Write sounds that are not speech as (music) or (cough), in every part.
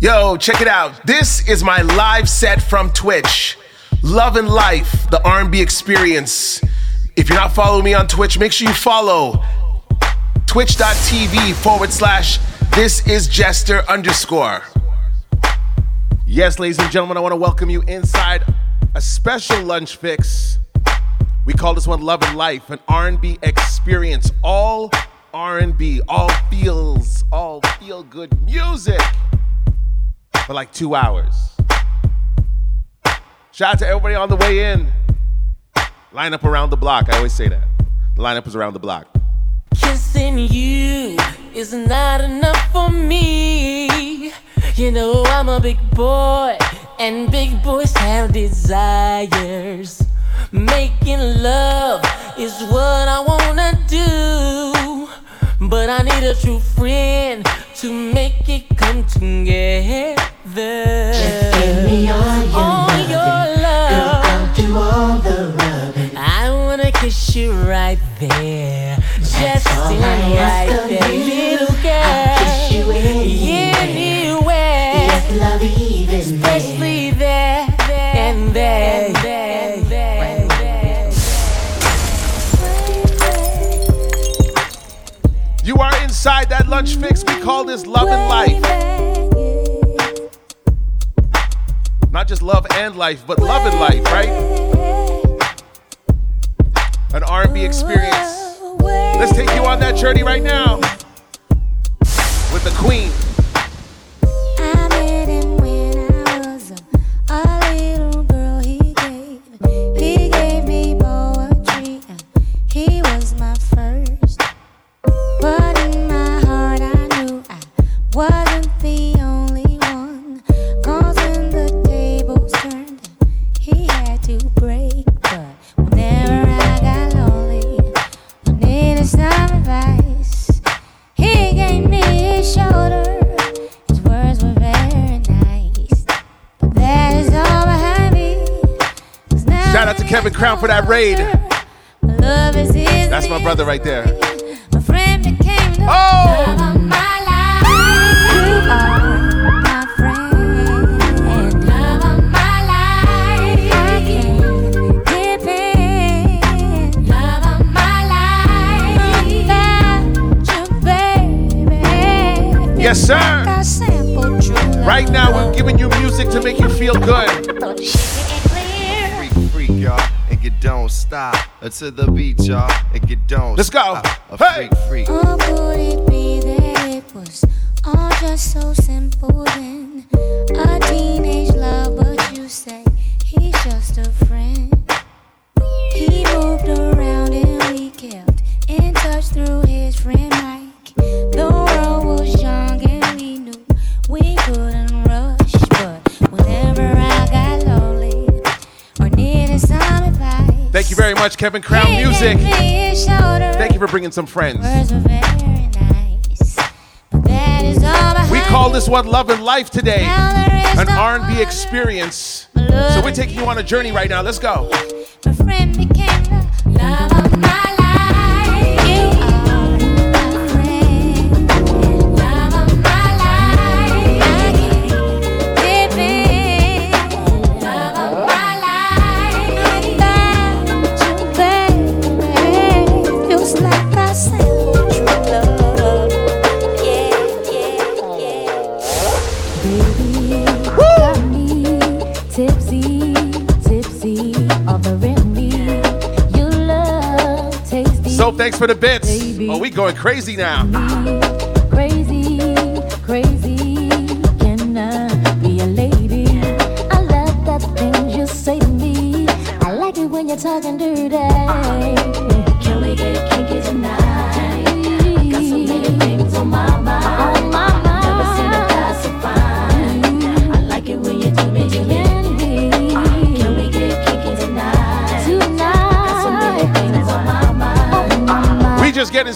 Yo, check it out. This is my live set from Twitch. Love and Life, the R&B experience. If you're not following me on Twitch, make sure you follow twitch.tv forward slash this is Jester underscore. Yes, ladies and gentlemen, I want to welcome you inside a special lunch fix. We call this one Love and Life, an R&B experience. All R&B, all feels, all feel good music for like two hours. Shout out to everybody on the way in. Line up around the block. I always say that. The lineup is around the block. Kissing you is not enough for me. You know I'm a big boy, and big boys have desires. Making love is what I wanna do. But I need a true friend to make it come together. Just give me all your All loving. your love. Girl, I'll do all the rubbing. I wanna kiss you right there. Just all in I ask right of there, you. little girl. I'll kiss you anywhere. Anywhere. Yes, love even there. Especially there, there, and there, and there, and there, and there. You are inside that lunch fix. We call this Love and Life. Not just love and life, but love and life, right? An R&B experience. Let's take you on that journey right now with the Queen. Shout out to Kevin Crown for that raid. My love is his That's my brother right there. My friend became the Oh! Yes, sir. I sampled true love. Right now, we're giving you music to make you feel good. Thought the shit get clear. freak, freak, y'all, and you don't stop until the beat, y'all, and you don't. Let's go. stop. Hey. freak, freak. Or could it be that it was all just so simple then? A teenage love, but you say he's just a friend. He moved around and we kept in touch through his friend Mike. Thank you very much, Kevin Crown Music. gave me his shoulder. Thank you for bringing some friends. Words were very nice, but that is all behind We call this one Love and Life today. Now there is An R&B experience. So we're taking you on a journey right now. Let's go. So thanks for the bits. Baby. Oh, we going crazy now.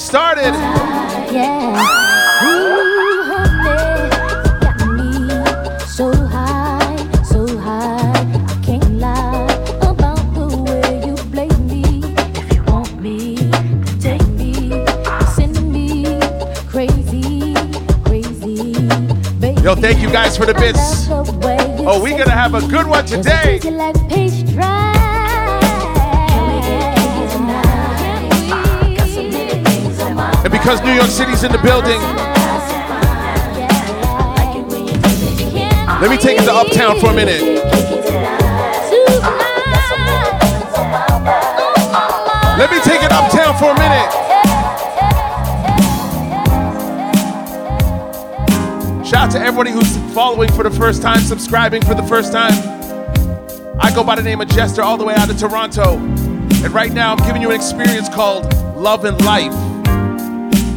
started. Uh, yeah. So high, so high. I can't lie about the way you me. If you want me, take me, send me crazy, crazy. Yo, thank you guys for the bits. Oh, we're gonna have a good one today. because New York City's in the building. Let me take it to Uptown for a minute. Let me take it Uptown for a minute. Shout out to everybody who's following for the first time, subscribing for the first time. I go by the name of Jester all the way out of Toronto. And right now I'm giving you an experience called Love and Life.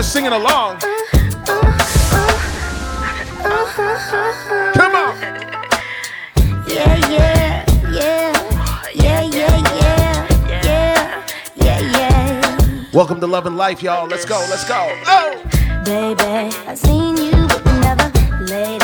you're singing along. Come on. Yeah, yeah, yeah, yeah, yeah, yeah, yeah, yeah. Welcome to Love and Life, y'all. Let's go, let's go. Oh. Baby, I've seen you, but never laid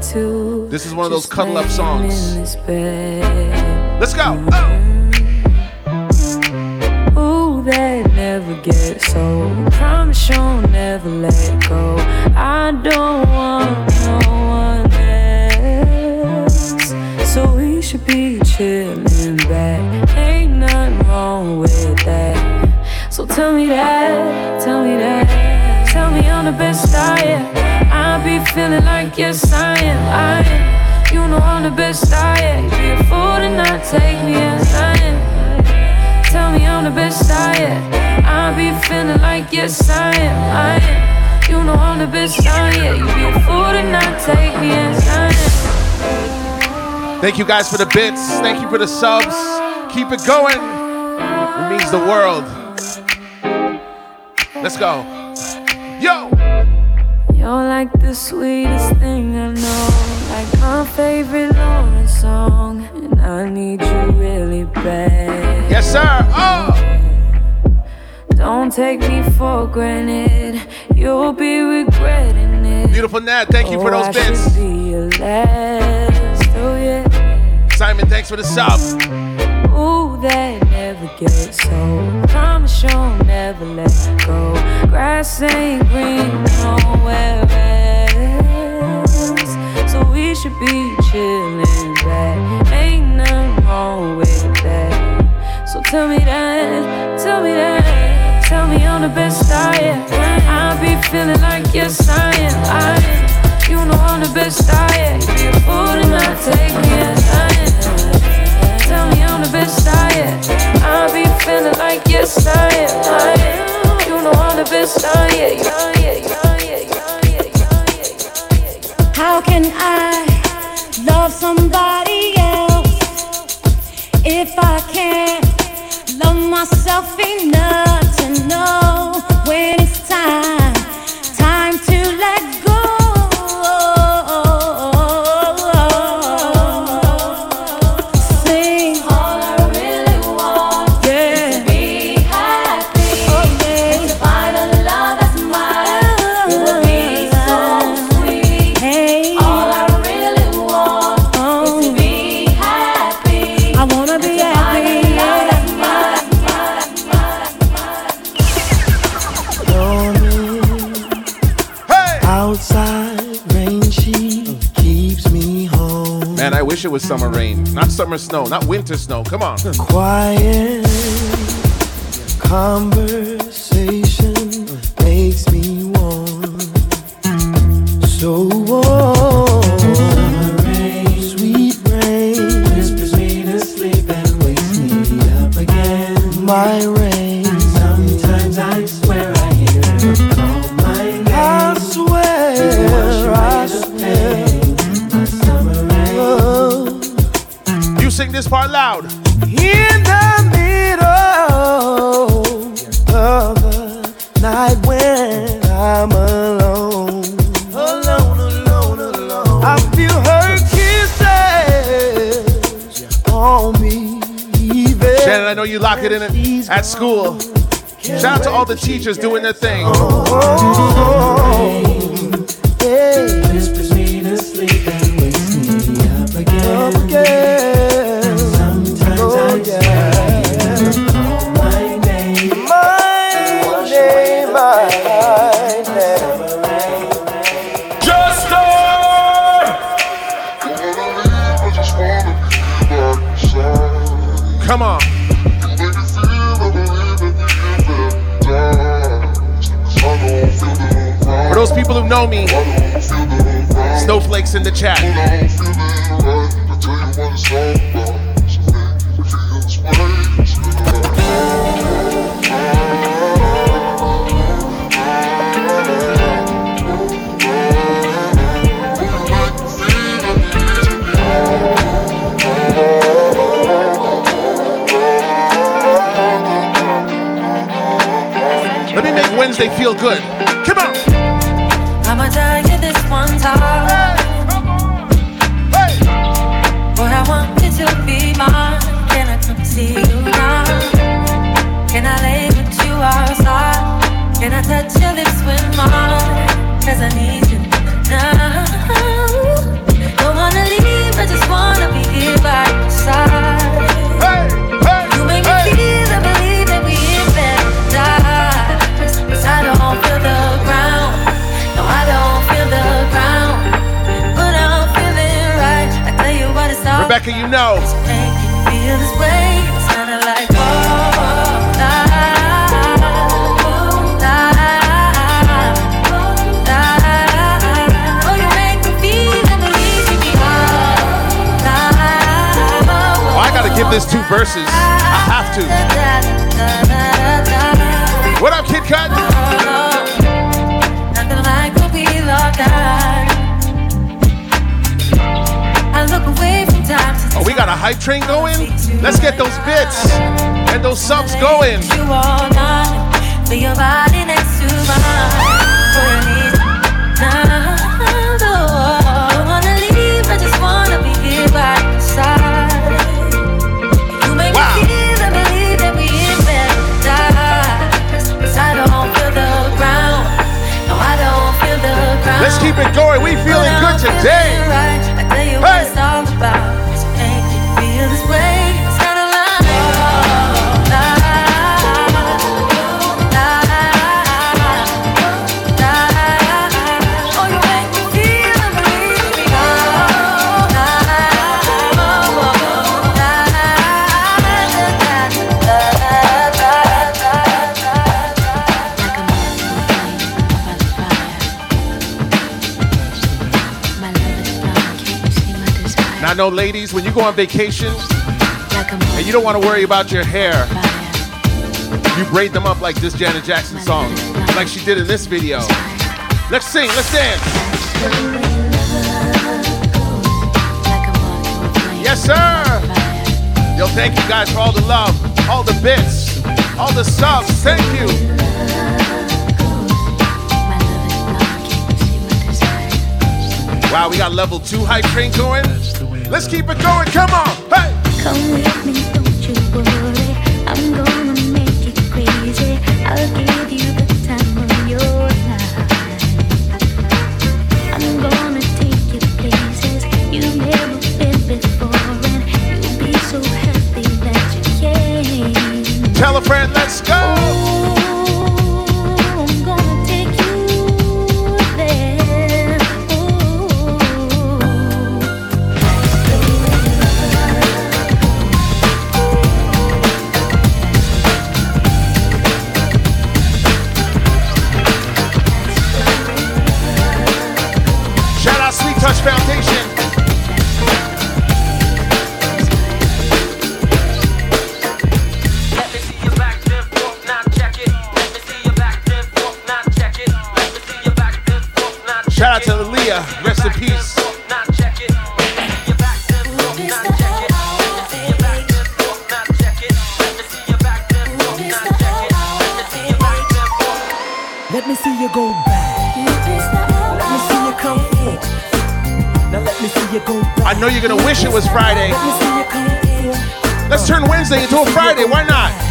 This is one of those cuddle up songs. In this bed. Let's go. Oh. Ooh, that never gets old. Promise you'll never let go. I don't want no one else. So we should be chilling back. Ain't nothing wrong with that. So tell me that, tell me that. Tell me I'm the best I am. Feeling like am. I am. You know I'm the best I am. Be a fool to not take me as I am. Tell me I'm the best I am. I be feeling like am. You know I'm the best I am. You be a fool to not take me as I am. Thank you guys for the bits. Thank you for the subs. Keep it going. It means the world. Let's go. Yo. You're like the sweetest thing I know. Like my favorite Lauren song. And I need you really bad. Yes, sir. Oh. Don't take me for granted. You'll be regretting it. Beautiful Nat, thank you for Oh, those I bits. should be your last. Oh, yeah. Simon, thanks for the sub. Ooh, that never gets old. Promise you'll never let go. Grass ain't green nowhere else. So we should be chilling back. Ain't nothing wrong with that. So tell me that, tell me that. Tell me I'm the best I am. I be feeling like I am. I am. You know I'm the best I am. To not take me as I am. The best I am. I be feeling like yes I am. I am. You know I'm the best I am. How can I love somebody else if I can't love myself enough to know when it's time was summer rain, not summer snow, not winter snow. Come on. Quiet conversation makes me warm. So warm. Rain, sweet rain, whispers me to sleep and wakes me up again. My rain. This part loud. In the middle of the night when I'm alone. Alone, alone, alone. I feel her kisses on me. Even Shannon, I know you lock it in at- at school. Shout out to all the teachers doing their thing. Whispers Come on. For those people who know me, snowflakes in the chat. Wednesday feel good. Come on. I'ma tell you this one time. Boy, I want you to be mine. Can I come see you now? Can I lay with you outside? Can I touch your lips with mine? Cause I need you now. La, Oh, I gotta give this two verses. I have to. What up, Kid Cut? Oh, we got a hype train going? Let's get those bits and those subs going. you all night. Feel your body next to know, ladies, when you go on vacation and you don't want to worry about your hair, you braid them up like this Janet Jackson song, like she did in this video. Let's sing, let's dance. Yes, sir. Yo, thank you guys for all the love, all the bits, all the subs. Thank you. Wow, we got level two hype train going. Let's keep it going. Come on. Hey. Come with me, I know you're gonna wish it was Friday. Let me see you come in. Let's turn Wednesday into a Friday. Why not?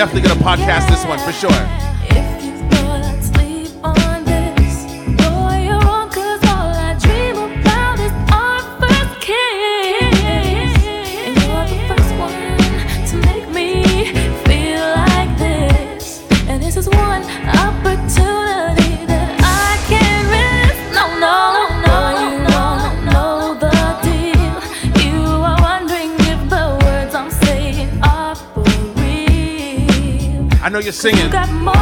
Definitely gonna podcast this one for sure. You're singing.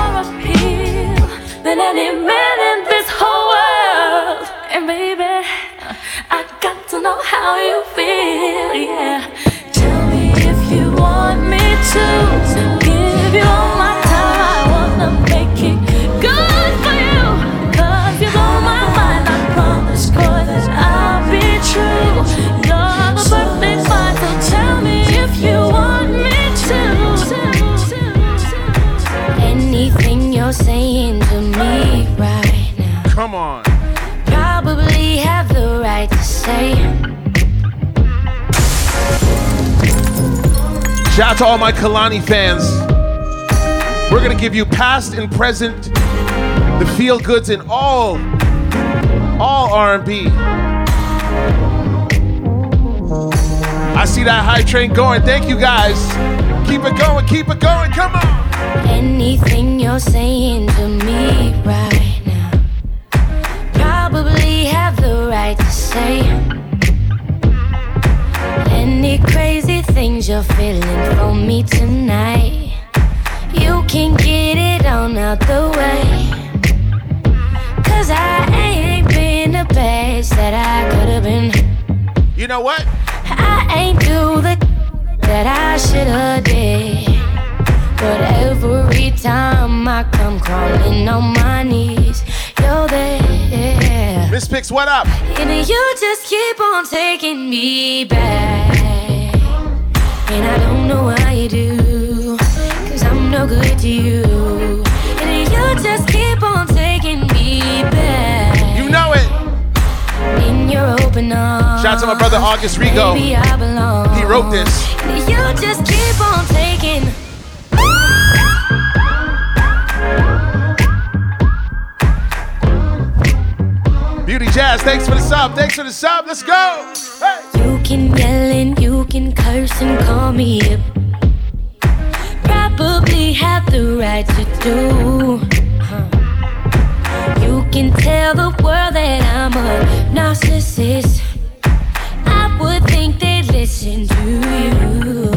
Shout out to all my Kehlani fans. We're gonna give you past and present, the feel goods in all, all R&B. I see that hype train going. Thank you guys. Keep it going. Keep it going. Come on. Anything you're saying to me right now, probably have the right to say. You're feeling for me tonight, you can get it on out the way. Cause I ain't been the best that I could have been. You know what? I ain't do the that I shoulda did. But every time I come crawling on my knees, you're there. Miss Pix, what up? And you just keep on taking me back. And I don't know why you do. Cause I'm no good to you. And you just keep on taking me back. You know it. In your open arms. Shout out to my brother August Rigo. Baby, I belong. He wrote this. And you just keep on taking. Beauty Jazz, thanks for the sub. Thanks for the sub. Let's go. Hey. You can yell and you can curse and call me up. Probably have the right to do. You can tell the world that I'm a narcissist. I would think they'd listen to you.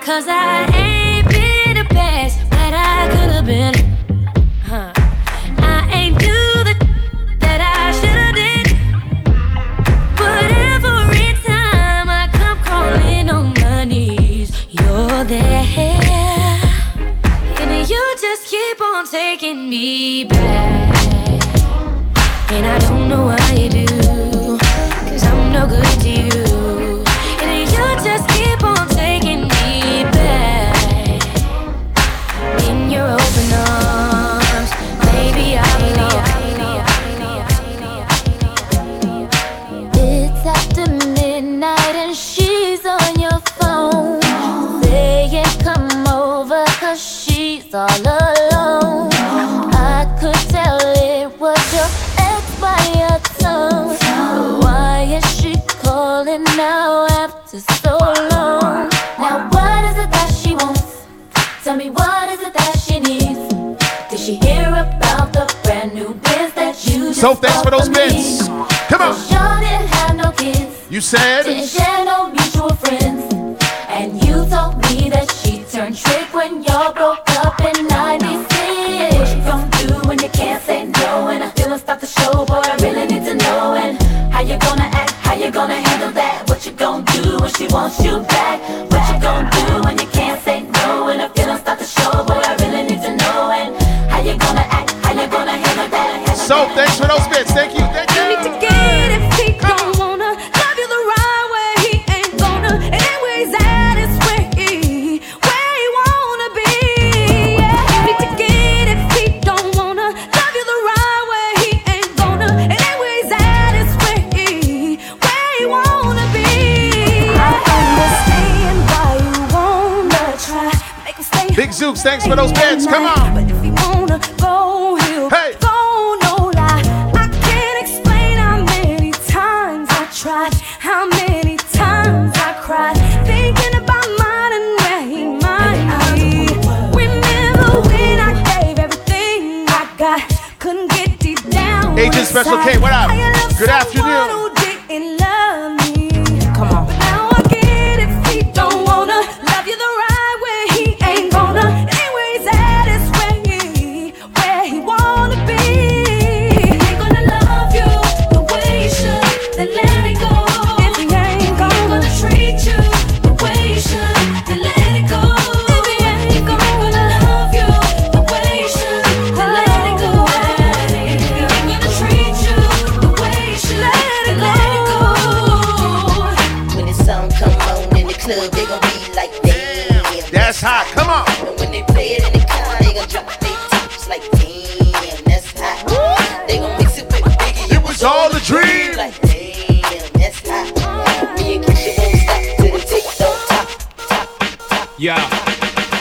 Cause I ain't been the best that I could have been. There. And you just keep on taking me back. And I don't know why you do, cause I'm no good after so long? Now what is it that she wants? Tell me what is it that she needs? Did she hear about the brand new biz that you So thanks for those bits. Come on. Y'all didn't have no kids. You said? Didn't share no mutual friends. And you told me that she turned trick when y'all broke up in 96. What you gonna do when you can't say no? And I feelings start to show, boy, I really need to know. And how you gonna act? How you gonna she wants you back? What you gonna do when you can't say no? And the feelings start to show, boy, I really need to know. And how you gonna act? How you gonna handle that? So thanks for those bits. Thank you. Thank you. Everything I got, couldn't get deep down. Agent Special K, what up? Good afternoon.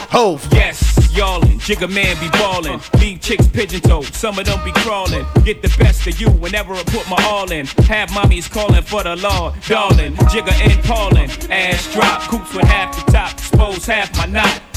Hove. Yes, y'allin'. Jigga man be ballin'. Leave chicks pigeon toed. Some of them be crawlin'. Get the best of you whenever I put my all in. Have mommies callin' for the law. Darling, Jigga and Paulin'. Ass drop. Coops with half the top. Expose half my knot.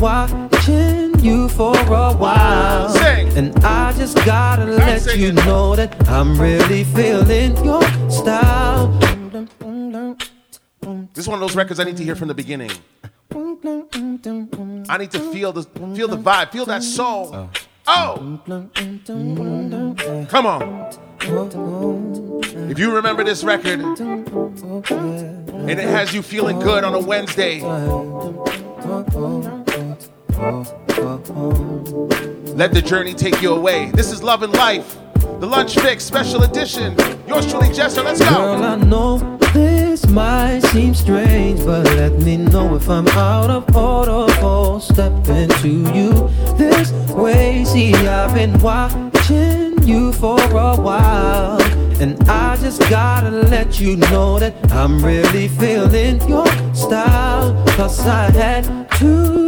Watching you for a while, and I just gotta let you know that I'm really feeling your style. This is one of those records I need to hear from the beginning. I need to feel the feel the vibe, feel that soul. Oh, oh. come on. If you remember this record and it has you feeling good on a Wednesday, Let the journey take you away. This is Love and Life, the Lunch Fix Special Edition. Yours truly, Jester. Let's go. Girl, I know this might seem strange, but let me know if I'm out of order for stepping to you this way. See, I've been watching you for a while, and I just gotta let you know that I'm really feeling your style. Cause I had to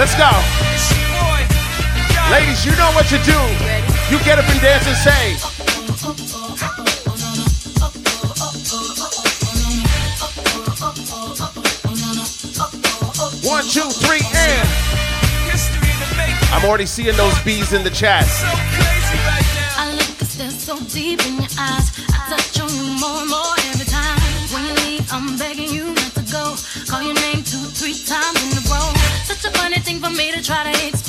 Let's go. Ladies, you know what to do. You get up and dance and say. One, two, three, and. I'm already seeing those bees in the chat. So deep in your eyes. I touch on you more and more try to explain.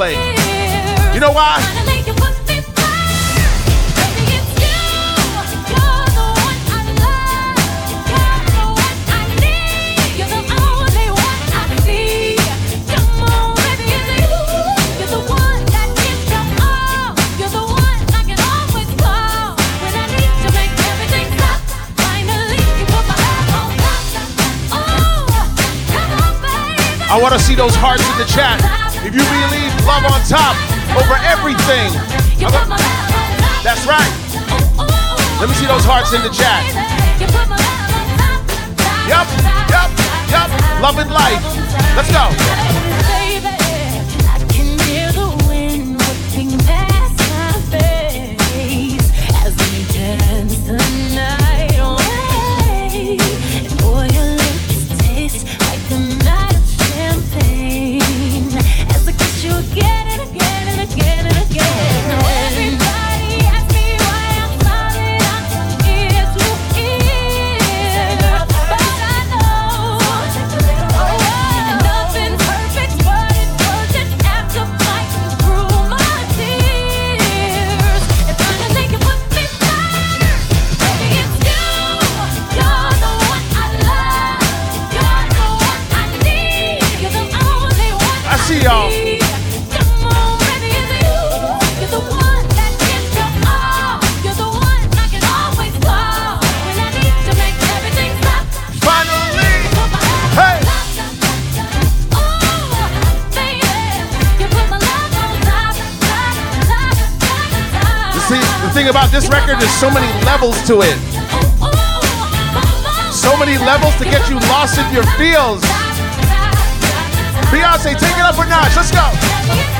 Three thing about this record, there's so many levels to it. So many levels to get you lost in your feels. Beyonce, take it up a notch. Let's go.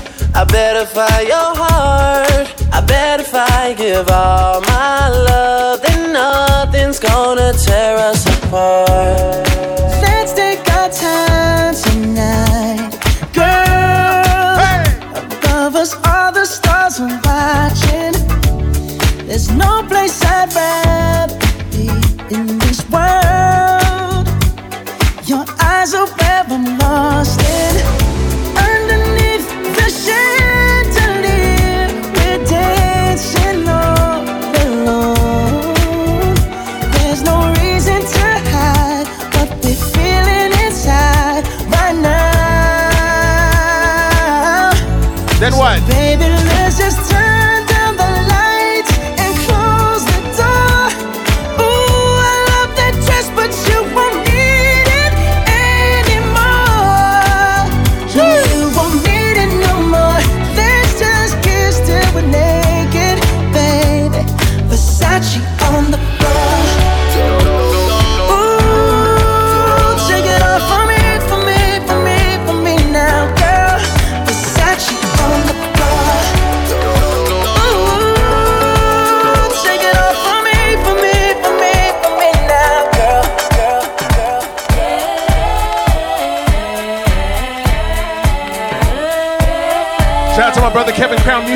I better find your heart. I bet if I give all my love, then nothing's gonna tear us apart. Let's take our time tonight, girl. Above us, all the stars are watching. There's no place I'd rather be in this world. Your eyes are where I'm lost in.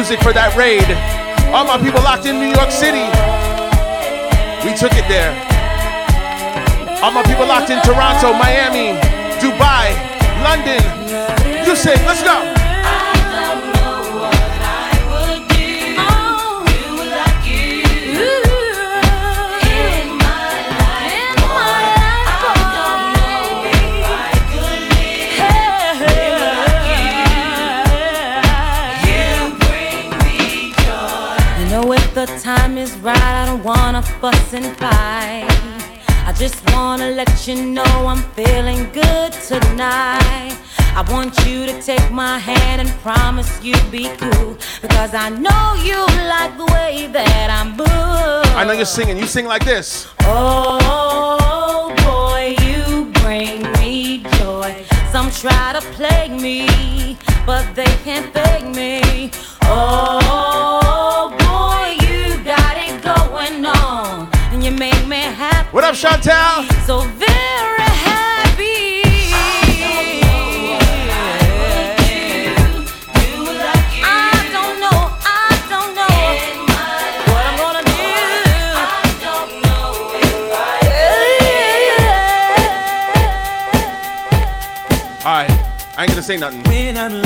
Music for that raid. All my people locked in New York City. We took it there. All my people locked in Toronto, Miami, Dubai, London. You say, let's go. And fight. I just wanna let you know I'm feeling good tonight. I want you to take my hand and promise you'll be cool. Because I know you like the way that I'm moved. I know you're singing. You sing like this. Oh boy, you bring me joy. Some try to plague me, but they can't fake me. Oh up, Chantel? So very happy. I don't know, I don't know what I'm gonna All right, I ain't gonna say nothing.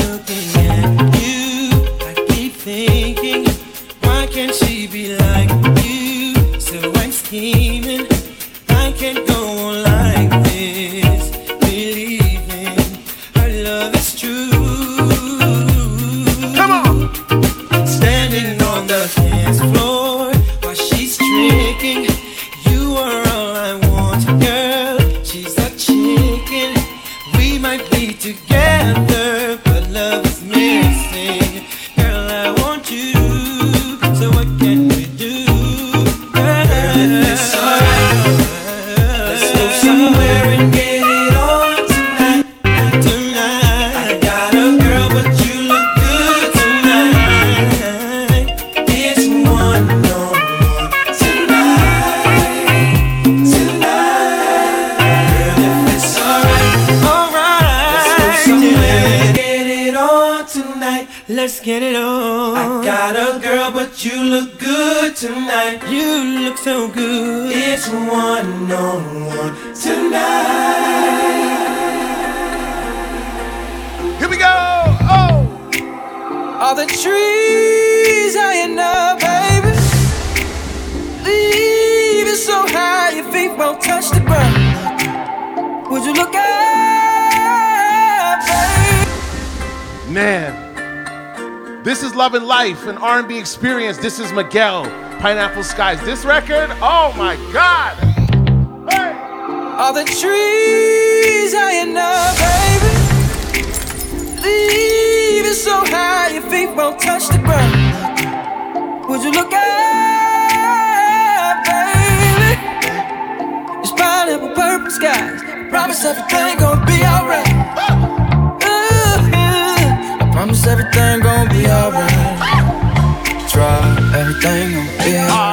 Love and Life, an R&B experience. This is Miguel, Pineapple Skies. This record, oh my God. All the trees high enough, baby. Leave it so high your feet won't touch the ground. Would you look up, baby? It's pineapple purple skies. Promise everything gonna be alright. Ooh, I promise everything gonna be alright. Everything gonna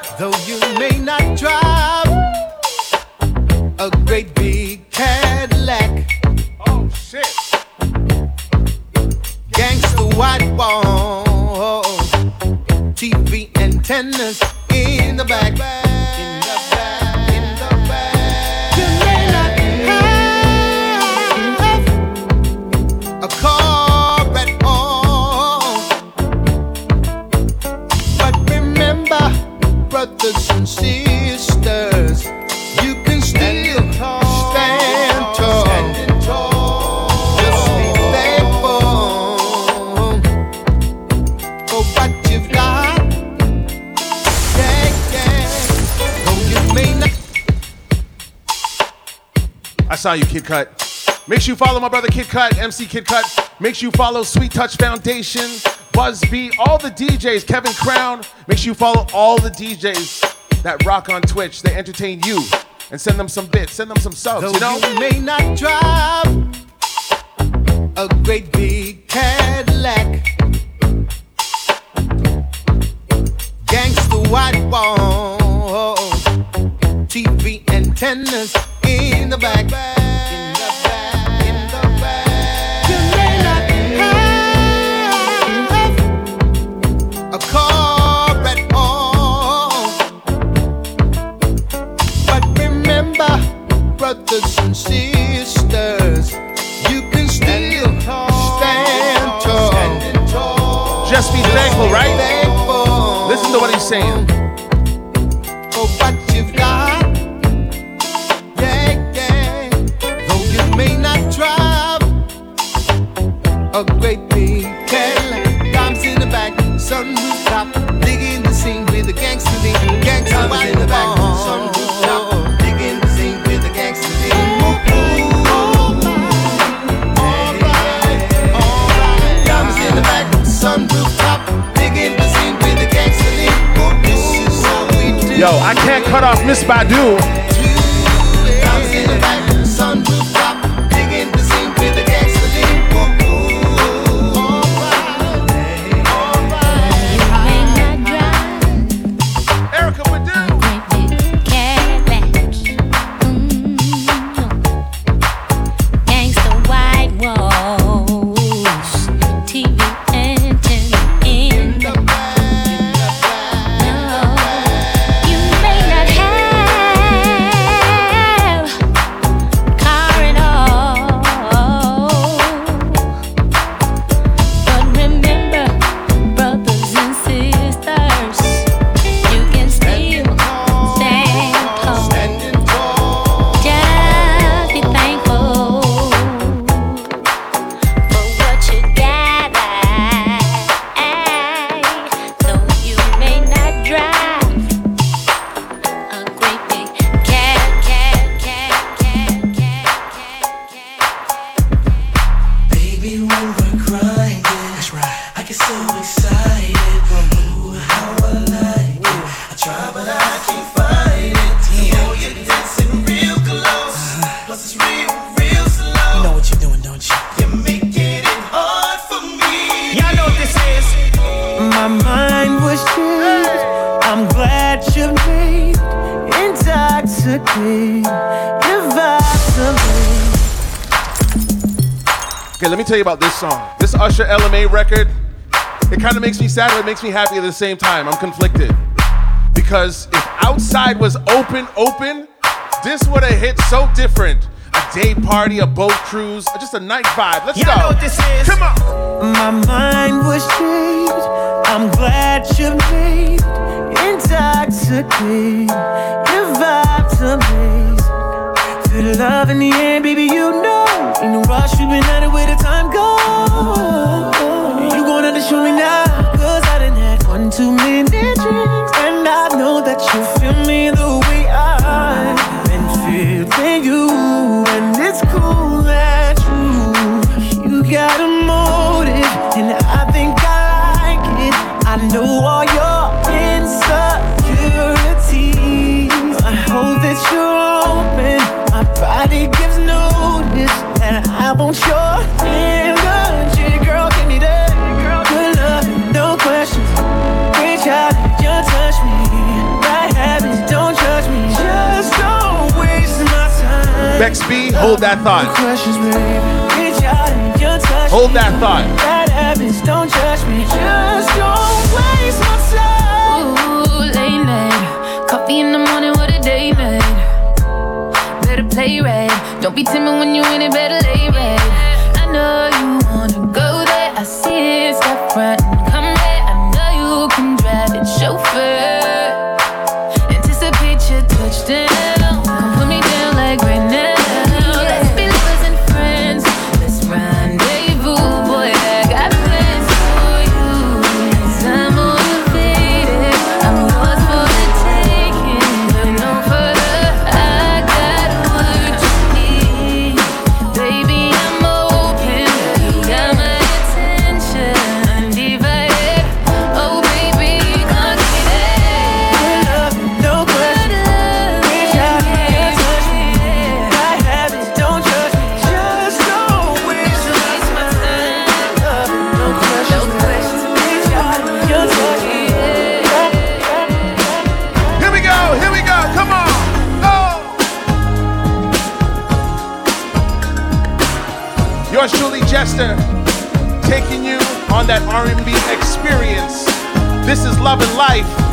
what? Though saw you, Kid Cut. Make sure you follow my brother Kid Cut, MC Kid Cut. Make sure you follow Sweet Touch Foundation, Buzz B, all the DJs, Kevin Crown. Make sure you follow all the DJs that rock on Twitch. They entertain you and send them some bits, send them some subs, Though you know? you may not drive a great big Cadillac, gangsta white walls, TV antennas in the back. In the back, in the back. You may not have a car at all, but remember, brothers and sisters, you can still stand tall. Just be thankful, right? Listen to what he's saying. for what you've got. A great big Cadillac, dimes in the back, sunroof top, digging the scene with the gangster lean, gangster white in the back, sunroof top, oh, oh, oh. digging the scene with the gangster lean. Diamonds in the back, sunroof top, digging the scene with the gangster lean. This is how we do. Yo, I can't cut off Miss Badu. sad, but it makes me happy at the same time. I'm conflicted. Because if outside was open, open, this would have hit so different. A day party, a boat cruise, just a night vibe. Let's Y'all I Know what this is. Come on. My mind was changed. I'm glad you made intoxicated. Your vibes amazing. Feel the love in the end, baby. You know, in the rush, we've been at it with a XB, hold that thought. Hold that thought. Late night. Coffee in the morning, what a day, man. Better play right. Don't be timid when you in it, better lay R&B experience. This is Love and Life.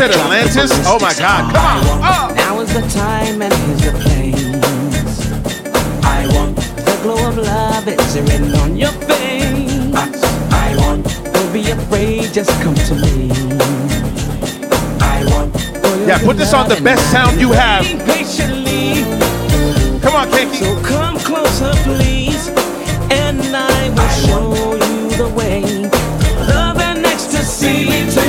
said Atlantis? Oh my God! Come on. Oh. Now is the time and here's the place. I want the glow of love. It's written on your face. I, want. Don't be afraid. Just come to me. I want. Yeah, put this on the best sound you have. Patiently. Come on, Kiki. So come closer, please, and I will I show you the way. Love and ecstasy.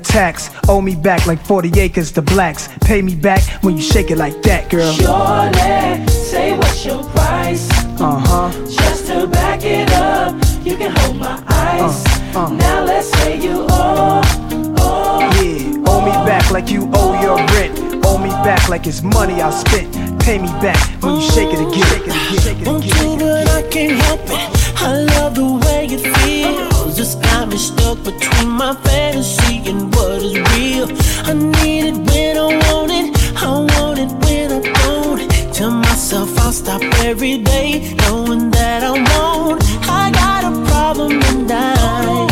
Tax. Owe me back like 40 acres to blacks. Pay me back when you shake it like that, girl. Jordan, say what's your price? Uh huh. Just to back it up, you can hold my eyes ice. Uh. Now let's say you owe. Yeah, owe me back like you owe your rent. Owe me back like it's money I spent. Pay me back when you shake it again. Shake it again. Shake it Won't again. but I can't help it. I love the way it feels. This got me stuck between my fantasy and what is real. I need it when I want it. I want it when I don't. Tell myself I'll stop every day, knowing that I won't. I got a problem and I.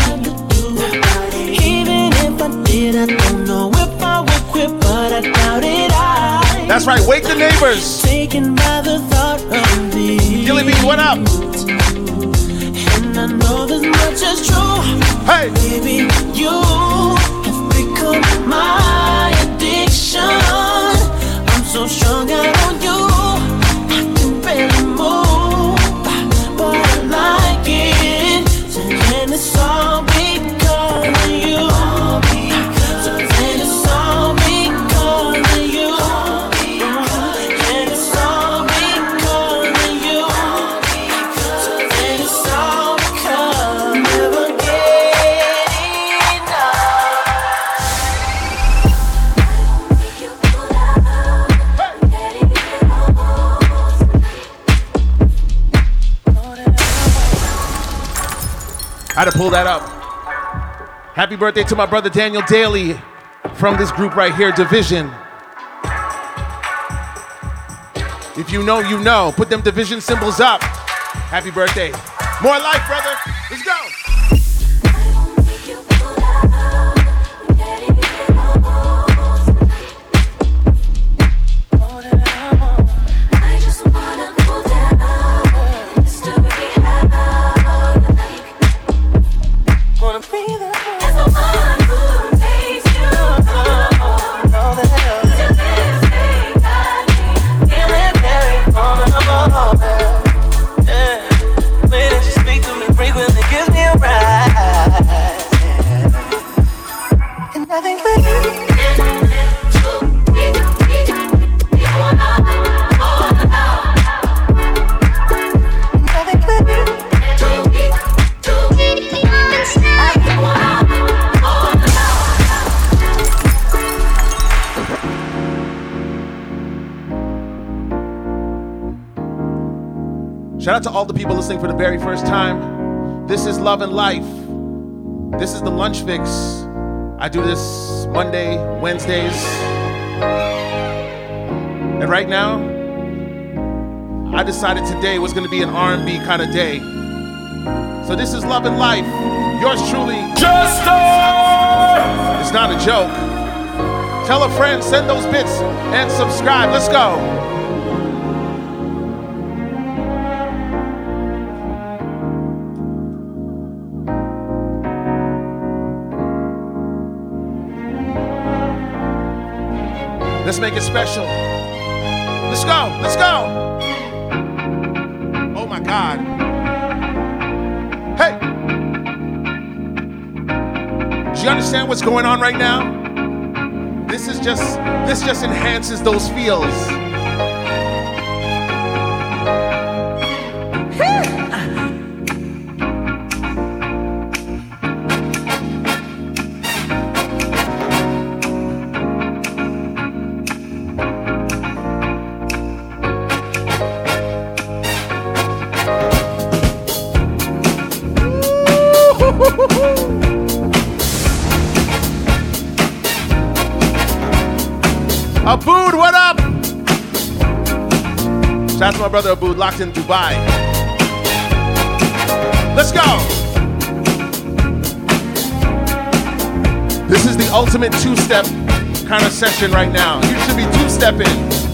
Even if I did, I don't know if I would quit, but I doubt it. I. That's right. Wake the neighbors. Taken by the thought of these. Gilly Bean, what up? And I know this much is true. Hey, baby, you have become my addiction. I'm so strung out on you, pull that up. Happy birthday to my brother Daniel Daley from this group right here, DVSN. If you know, you know. Put them division symbols up. Happy birthday. More life, brother. Let's go. Shout out to all the people listening for the very first time. This is Love and Life. This is the Lunch Fix. I do this Monday, Wednesdays. And right now, I decided today was going to be an R&B kind of day. So this is Love and Life. Yours truly, Jester. It's not a joke. Tell a friend, send those bits, and subscribe. Let's go. Let's make it special. Let's go. Let's go. Oh my God. Hey. Do you understand what's going on right now? This is just this just enhances those feels. My brother Abood, locked in Dubai. Let's go. This is the ultimate two-step kind of session right now. You should be two-stepping. Two-step,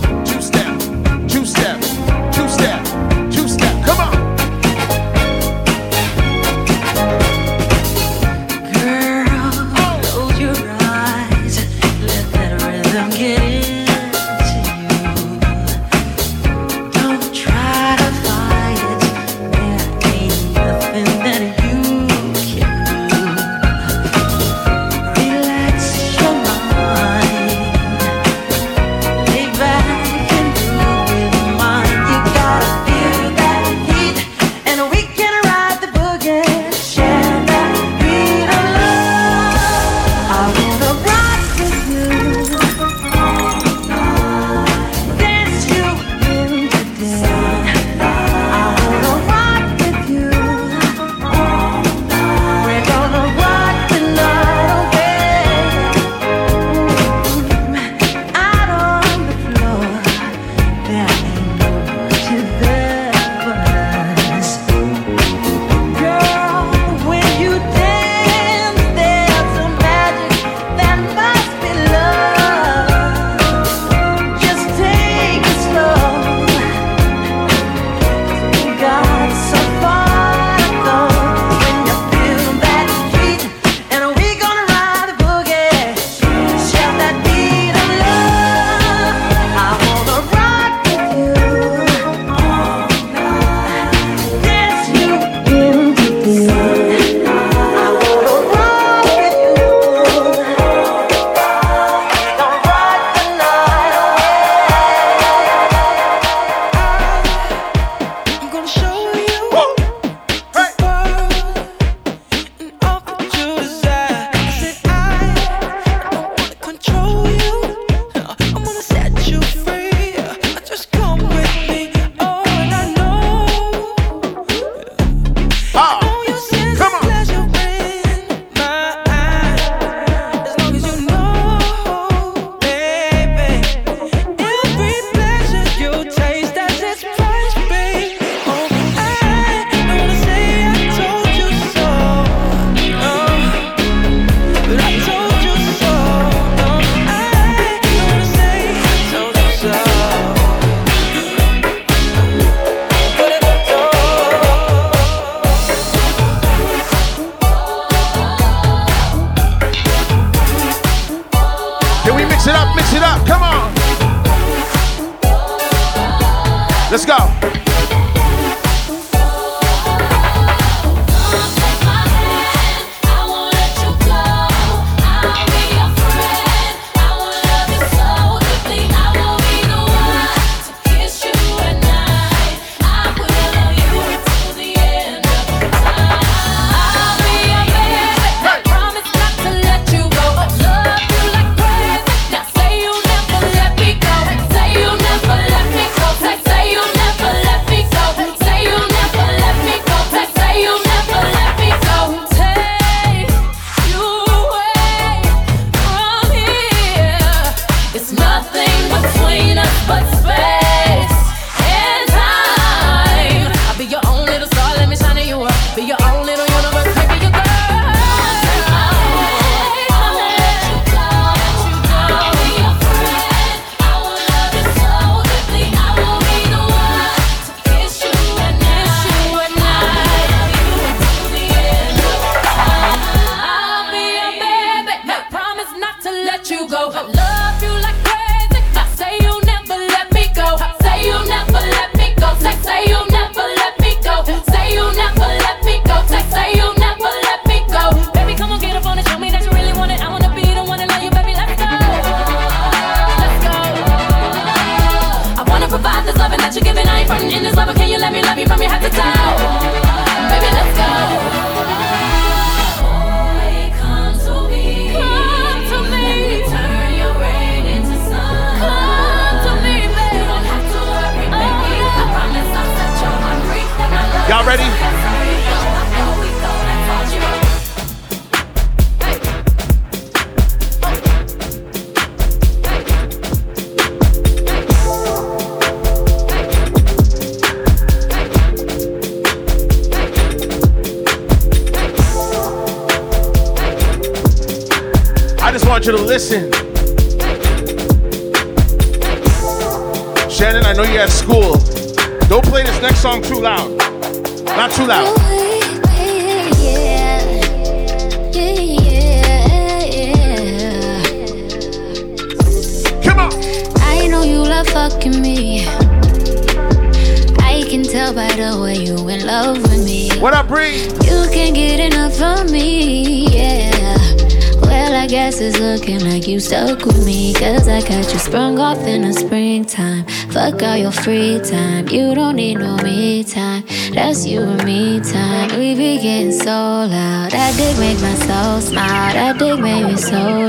free time. You don't need no me time. That's you and me time. We be getting so loud. That dick make my soul smile. That dick make me so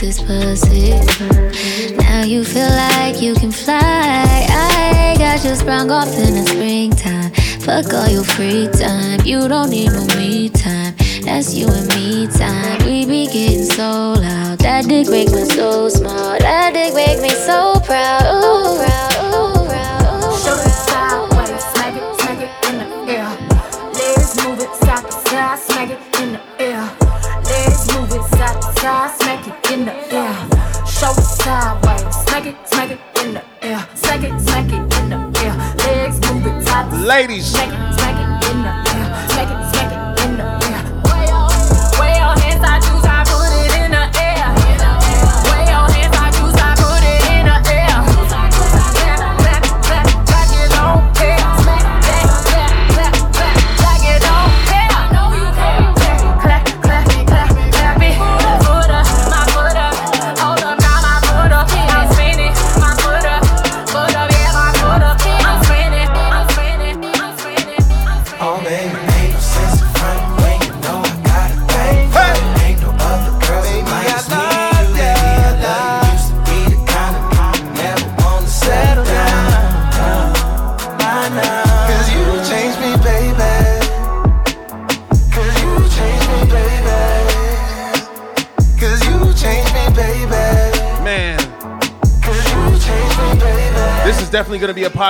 this pussy. Now you feel like you can fly. I got you sprung off in the springtime. Fuck all your free time. You don't need no me time. That's you and me time. We be getting so loud. That dick make me so small. That dick make me so proud. Ooh, proud.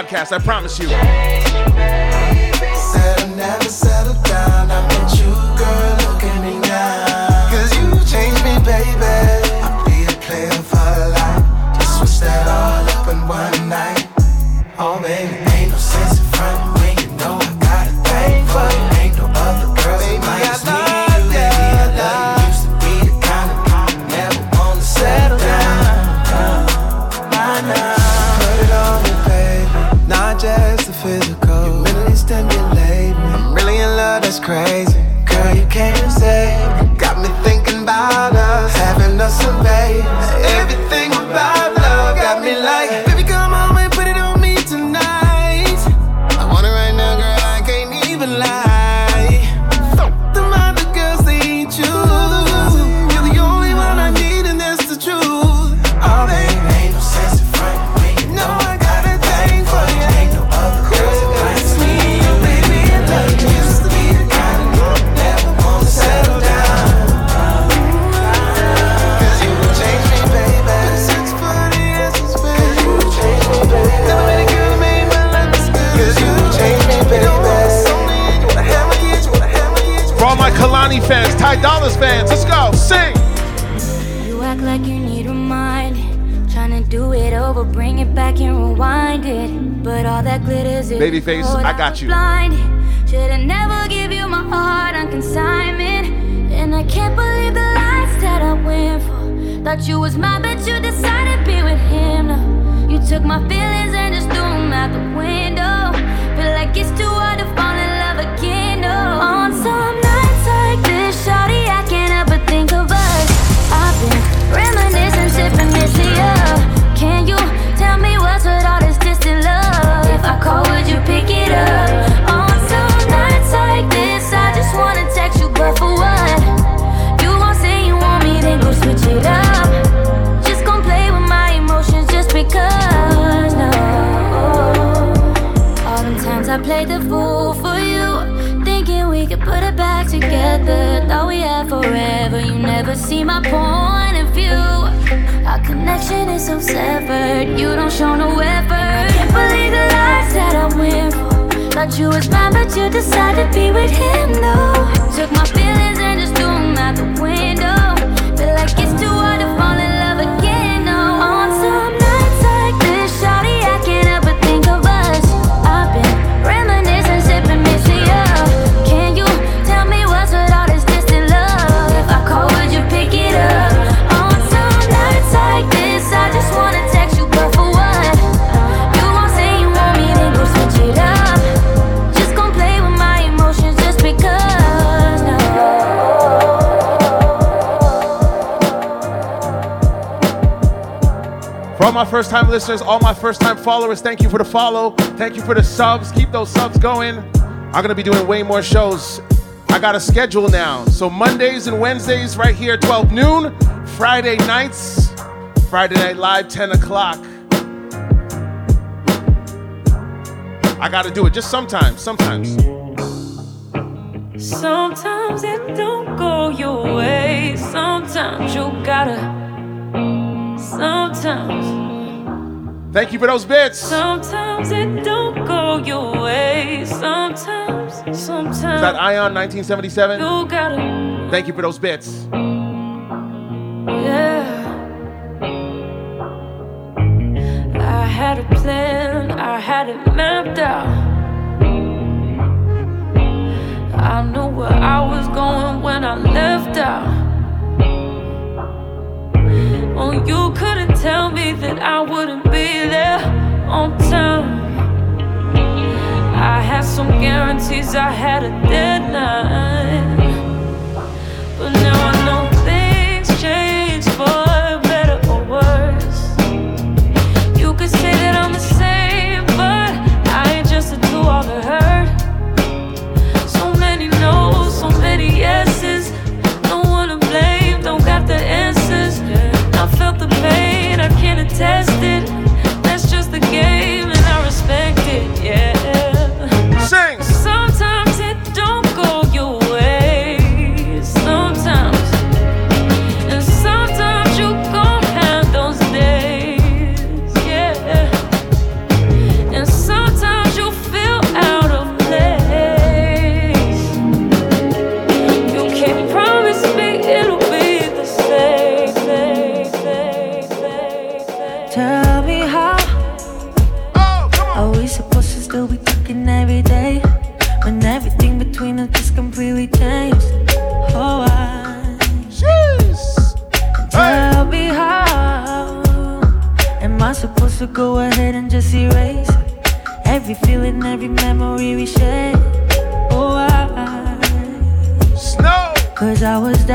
podcast, I promise you. followers. Thank you for the follow. Thank you for the subs. Keep those subs going. I'm going to be doing way more shows. I got a schedule now. So Mondays and Wednesdays right here, 12 noon. Friday nights, Friday Night Live, 10 o'clock. I got to do it just sometimes, sometimes. Sometimes it don't go your way. Sometimes you gotta. Sometimes. Thank you for those bits. Sometimes it don't go your way. Sometimes, sometimes. Is that Ion 1977? You. Thank you for those bits. Yeah. I had a plan, I had it mapped out. I knew where I was going when I left out. You couldn't tell me that I wouldn't be there on time. I had some guarantees, I had a deadline. But now I know things change for better or worse. You could say that I'm tested. That's just the game, and I respect it, yeah.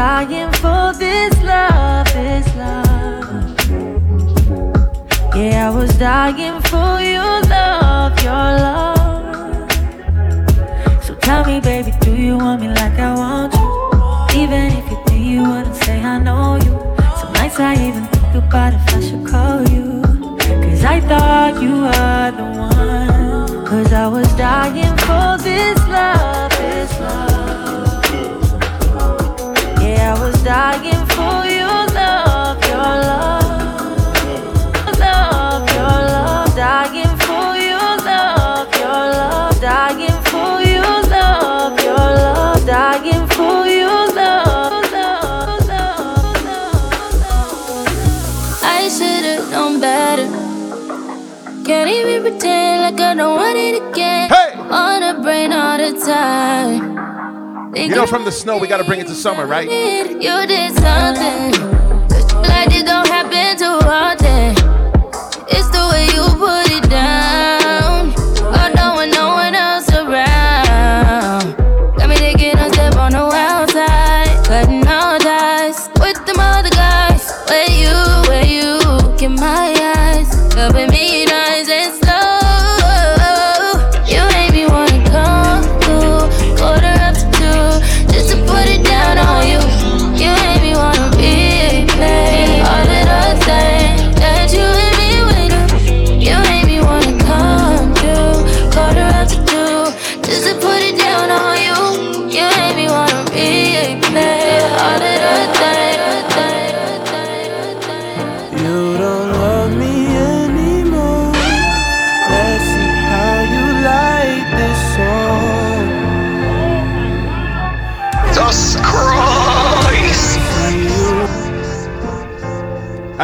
Dying for this love, this love. Yeah, I was dying for your love, your love. So tell me, baby, do you want me like I want you? Even if you think you wouldn't say I know you. Some nights I even think about if I should call you. Cause I thought you were the one. Cause I was dying for this love, this love. I was dying for your love, your love. Love, your love. Dying for your love, your love. Dying for your love, your love. Dying for your love. love, love, love. I should've known better. Can't even pretend like I don't want it again. Hey! On the brain all the time. You know, from the snow, we gotta bring it to summer, right? You did something like this don't happen too often.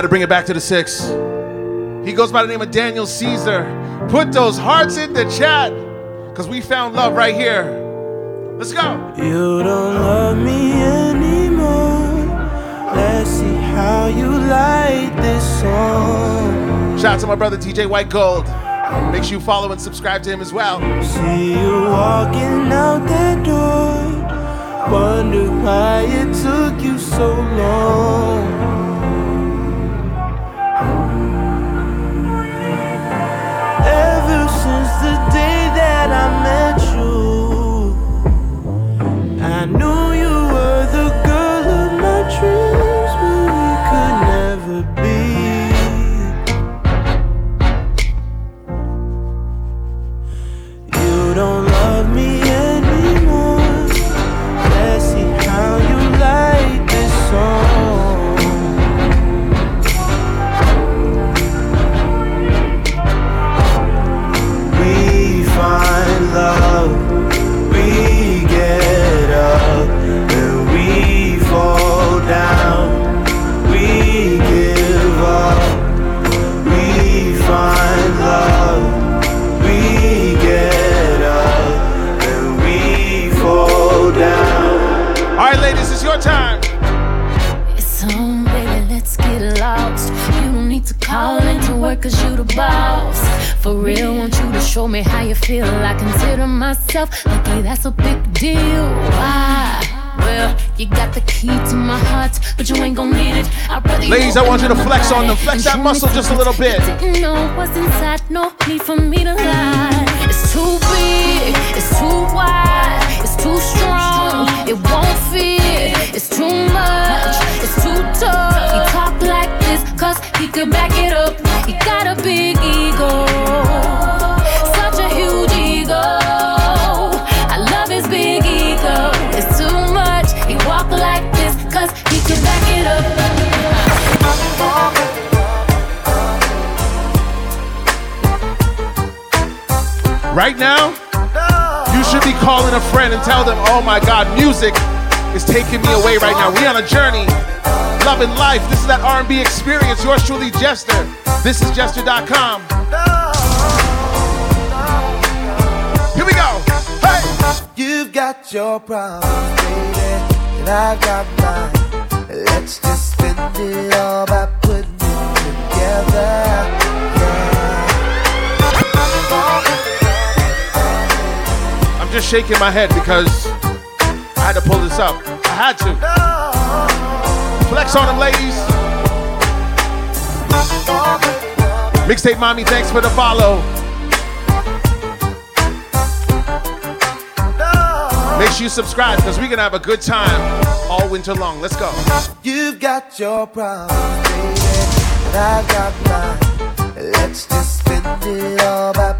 To bring it back to the six. He goes by the name of Daniel Caesar. Put those hearts in the chat, because we found love right here. Let's go. You don't love me anymore. Let's see how you like this song. Shout out to my brother DJ White Gold. Make sure you follow and subscribe to him as well. See you walking out that door. Wonder why it took you so long. Feel. I consider myself lucky, that's a big deal. Why? Well, you got the key to my heart, but you ain't gon' need it. I'd Ladies, I want you to flex on them. Flex that muscle just a little bit. Didn't know what's inside, no need for me to lie. It's too big, it's too wide, it's too strong, it won't fit. It's too much, it's too tough. He talk like this, cause he could back it up. He got a big Right now, you should be calling a friend and tell them, oh my God, music is taking me away right now. We on a journey, loving life. This is that R&B experience. Yours truly, Jester. This is Jester.com. Here we go. Hey! You've got your problems, baby, and I got mine. Let's just spend it all by putting it together. I'm just shaking my head because I had to pull this up. I had to. Flex on them, ladies. Mixtape Mommy, thanks for the follow. Make sure you subscribe because we're gonna have a good time all winter long. Let's go. You've got your baby, and I got mine. Let's just spend it all by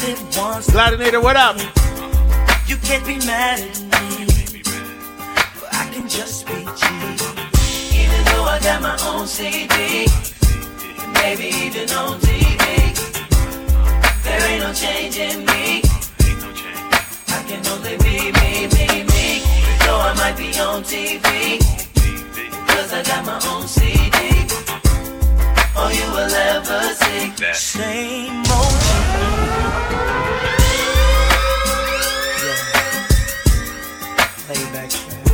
You only live once. Gladinator, what up? You can't be mad at me. But I can just be cheap. Even though I got my own CD. Maybe even on TV. There ain't no change in me. I can only be me, me, me. Though I might be on TV. Cause I got my own CD. All you will ever see. Same old Now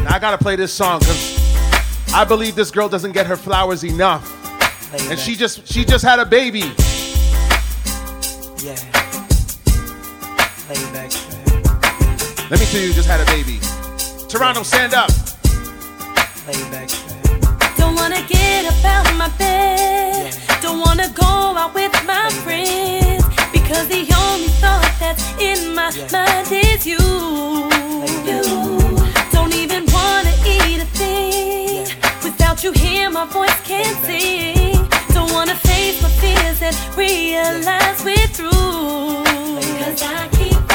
I gotta play this song because I believe this girl doesn't get her flowers enough. And she just she just had a baby. Yeah. Lay back. Let me tell you, just had a baby. Toronto, stand up. Lay back. Don't wanna get up out of my bed. Don't wanna go out with my friends. Because the only thought that's in my mind is you. You. Don't even wanna eat a thing. Without you here, my voice can't sing. Don't wanna face my fears and realize we're through. Cause I keep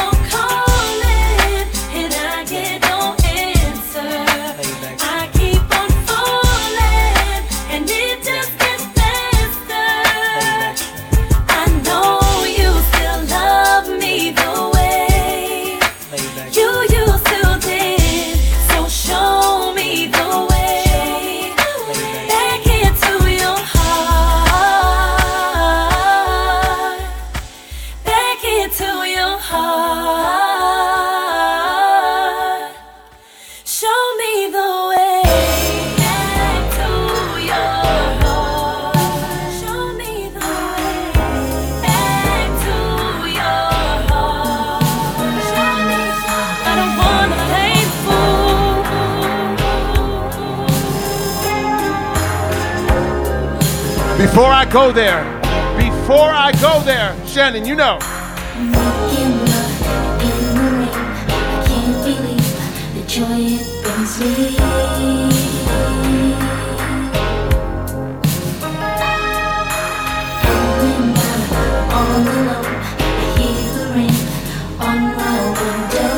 Before I go there, before I go there, Shannon, you know. Can't believe the joy it brings me. When I'm all alone, I hear the rain on my window.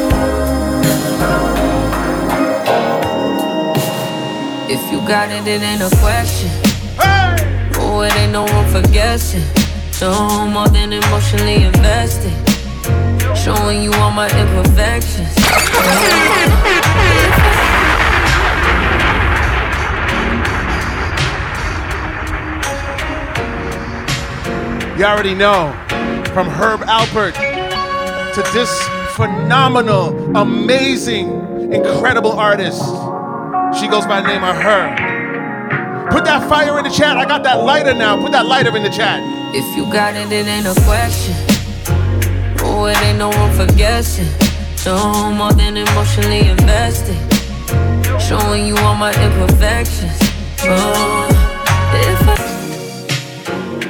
If you got it, it ain't a question. Oh, it ain't no for guessing. More than emotionally invested. Showing you all my imperfections. You already know. From Herb Alpert to this phenomenal, amazing, incredible artist. She goes by the name of her. Put that fire in the chat. I got that lighter now. Put that lighter in the chat. If you got it, it ain't a question. Oh, it ain't no room for guessing. No more than emotionally invested. Showing you all my imperfections. Oh,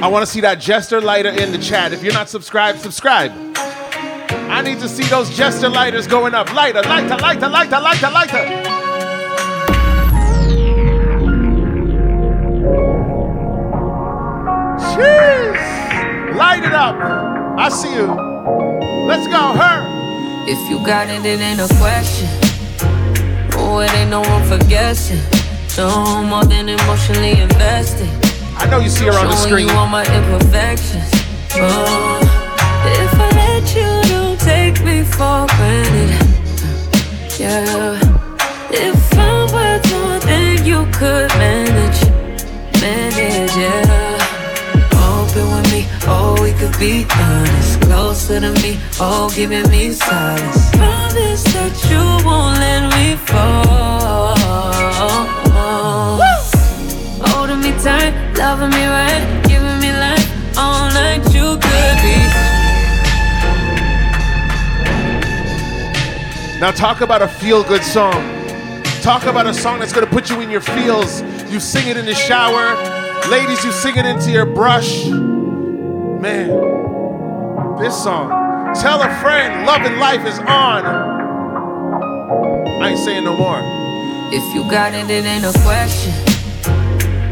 I I want to see that Jester lighter in the chat. If you're not subscribed, subscribe. I need to see those Jester lighters going up. Lighter, lighter, lighter, lighter, lighter, lighter. Jeez. Light it up. I see you. Let's go, her. If you got it, it ain't a question. Oh, it ain't no room for guessing. No more than emotionally invested. I know you see her on the Showing screen. you all my imperfections. Oh, if I let you, oh, giving me solace. Promise that you won't let me fall. Holding me tight, loving me right, giving me life all night. You could be. Now talk about a feel-good song. Talk about a song that's gonna put you in your feels. You sing it in the shower. Ladies, you sing it into your brush. Man, this song. Tell a friend, love and life is on. I ain't saying no more. If you got it, it ain't a question.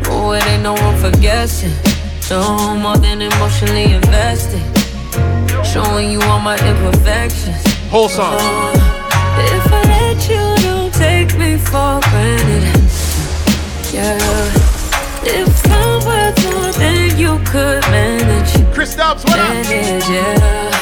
Oh, it ain't no room for guessing. No more than emotionally invested. Showing you all my imperfections. Whole song. Oh, if I let you, don't take me for granted. Yeah. If I'm worth more than you could manage. Chris Dobbs, what manage, yeah.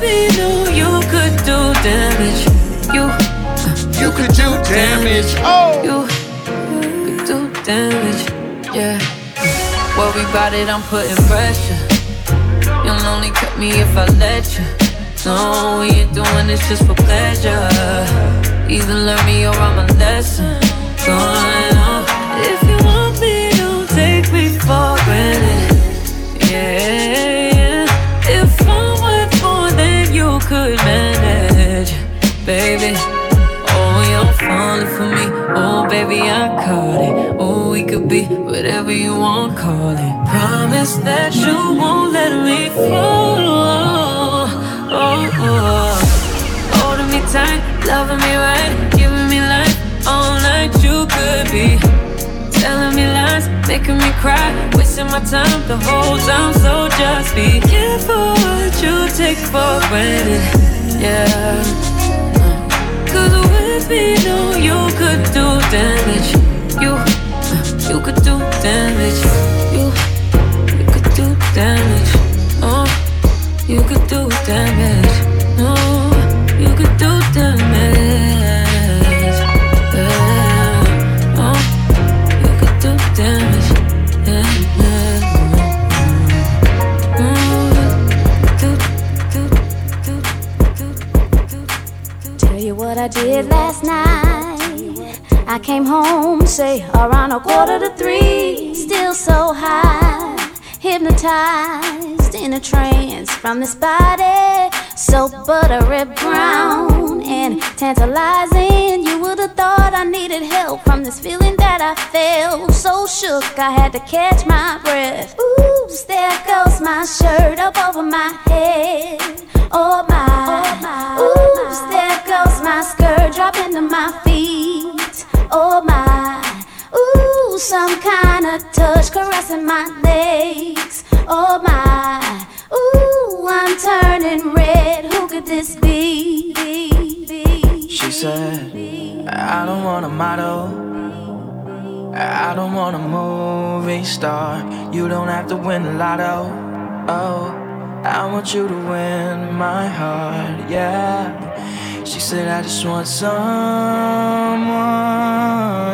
Me, no, you could do damage. You, you could do damage. Oh, you could do damage. Yeah. Worry about it, I'm putting pressure. You'll only cut me if I let you. No, we ain't doing this just for pleasure. Either learn me or I'm a lesson. Going on. If you want me, don't take me for granted. Yeah. Could manage, baby. Oh, you're falling for me. Oh, baby, I caught it. Oh, we could be whatever you want, call it. Promise that you won't let me fall. Oh, oh. oh. Holding me tight, loving me right, giving me life all night. You could be telling me lies, making me cry, wasting my time the whole time. So just be careful what you take for granted. Yeah. Uh, Cause with me, no, you could do damage. You, uh, you could do damage. You, you could do damage. Oh, you could do damage. No, you could do damage. I did last night. I came home, say around a quarter to three, still so high, hypnotized in a trance from this body, so buttery brown and tantalizing. You would have thought I needed help from this feeling that I felt, so shook I had to catch my breath. Ooh, there goes my shirt up over my head. Oh my, ooh, there goes my skirt dropping to my feet. Oh my, ooh, some kind of touch caressing my legs. Oh my, ooh, I'm turning red. Who could this be? She said, I don't want a model. I don't want a movie star. You don't have to win the lotto. Oh, I want you to win my heart. Yeah. She said, I just want someone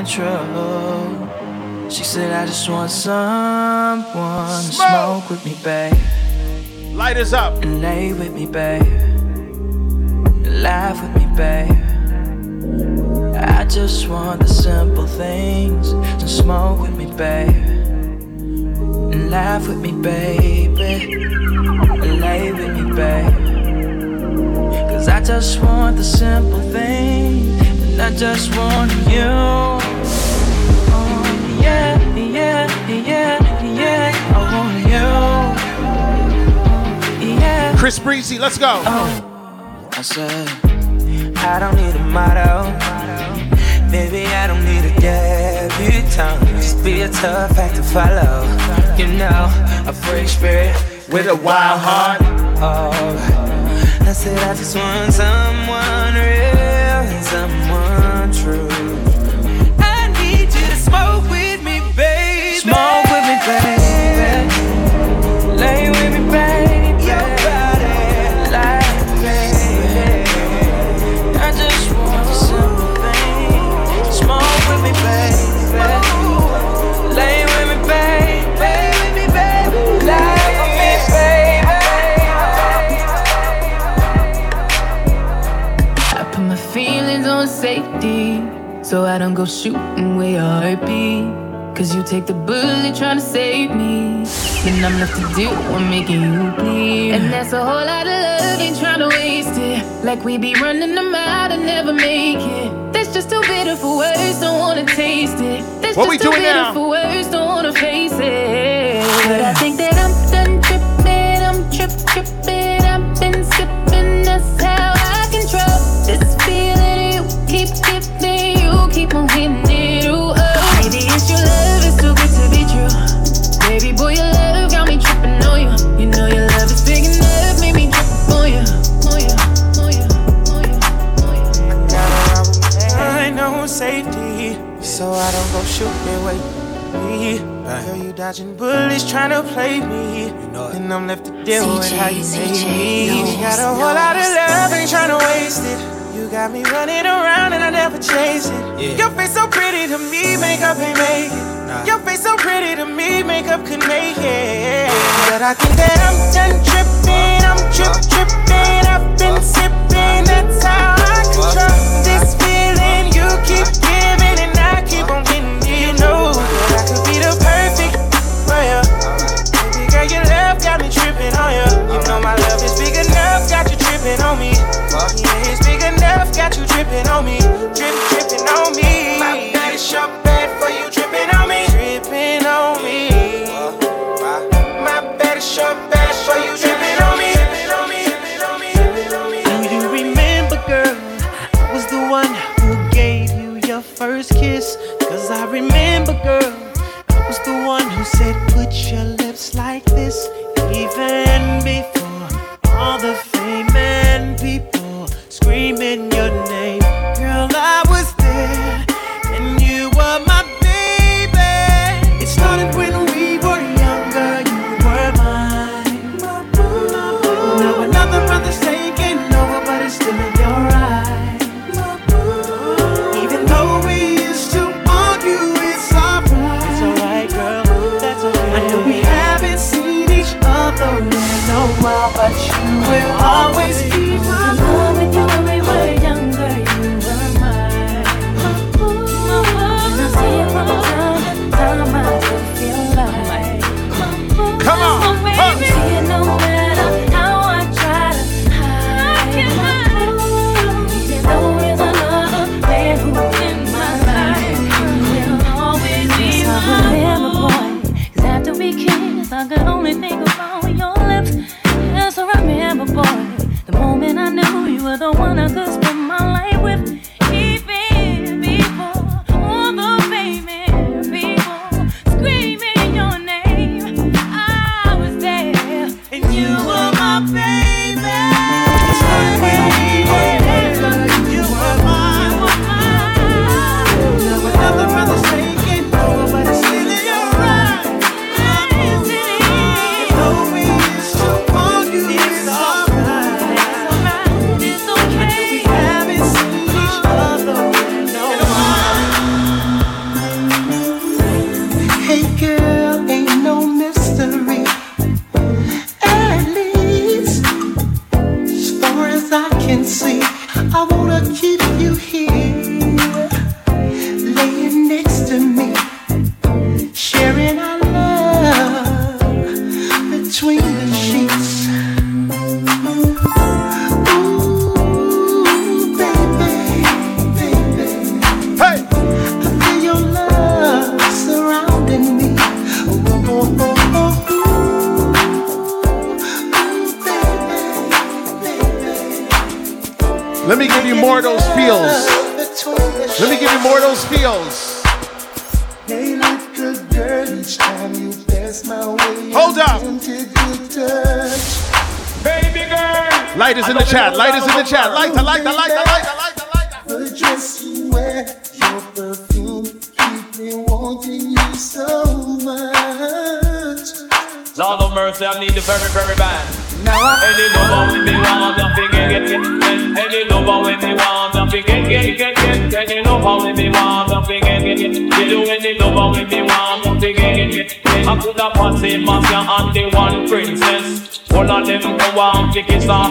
true. She said, I just want someone to smoke with me, babe. Light us up. And lay with me, babe. And laugh with me, babe. I just want the simple things. So smoke with me, babe. And laugh with me, baby. And lay with me, babe. Cause I just want the simple things. And I just want you. Oh, yeah, yeah, yeah, yeah. I want you. Yeah. Chris Breezy, let's go. Oh, I said, I don't need a motto. Baby, I don't need a debutante. Just be a tough act to follow. You know, a free spirit with a wild heart. Oh, I said I just want someone real and someone true. I need you to smoke with me, baby. Smoke with me, baby. I don't go shooting where your heart be. Cause you take the bullet trying to save me. And I'm left to do I'm making you bleed. And that's a whole lot of love, ain't trying to waste it. Like we be running them out and never make it. That's just too bitter for words, don't wanna taste it. That's what just we doing bitter now? for words, don't wanna face it. keep on hitting it. Ooh, oh. Baby, it's your love, it's too good to be true. Baby boy, your love got me tripping on you. You know your love is big enough, made me trip on you. On you, on you, on you, on you. I know safety, so I don't go shooting with me. Girl, you dodging bullets, trying to play me. You know and I'm left to deal CJ, with how you made me. Knows, got a whole knows. lot of love, ain't trying to waste it. You got me running around and I never chase it. Yeah. Your face so pretty to me, makeup ain't make it. Nah. Your face so pretty to me, makeup could make it. But I think that I'm done tripping, I'm trip tripping.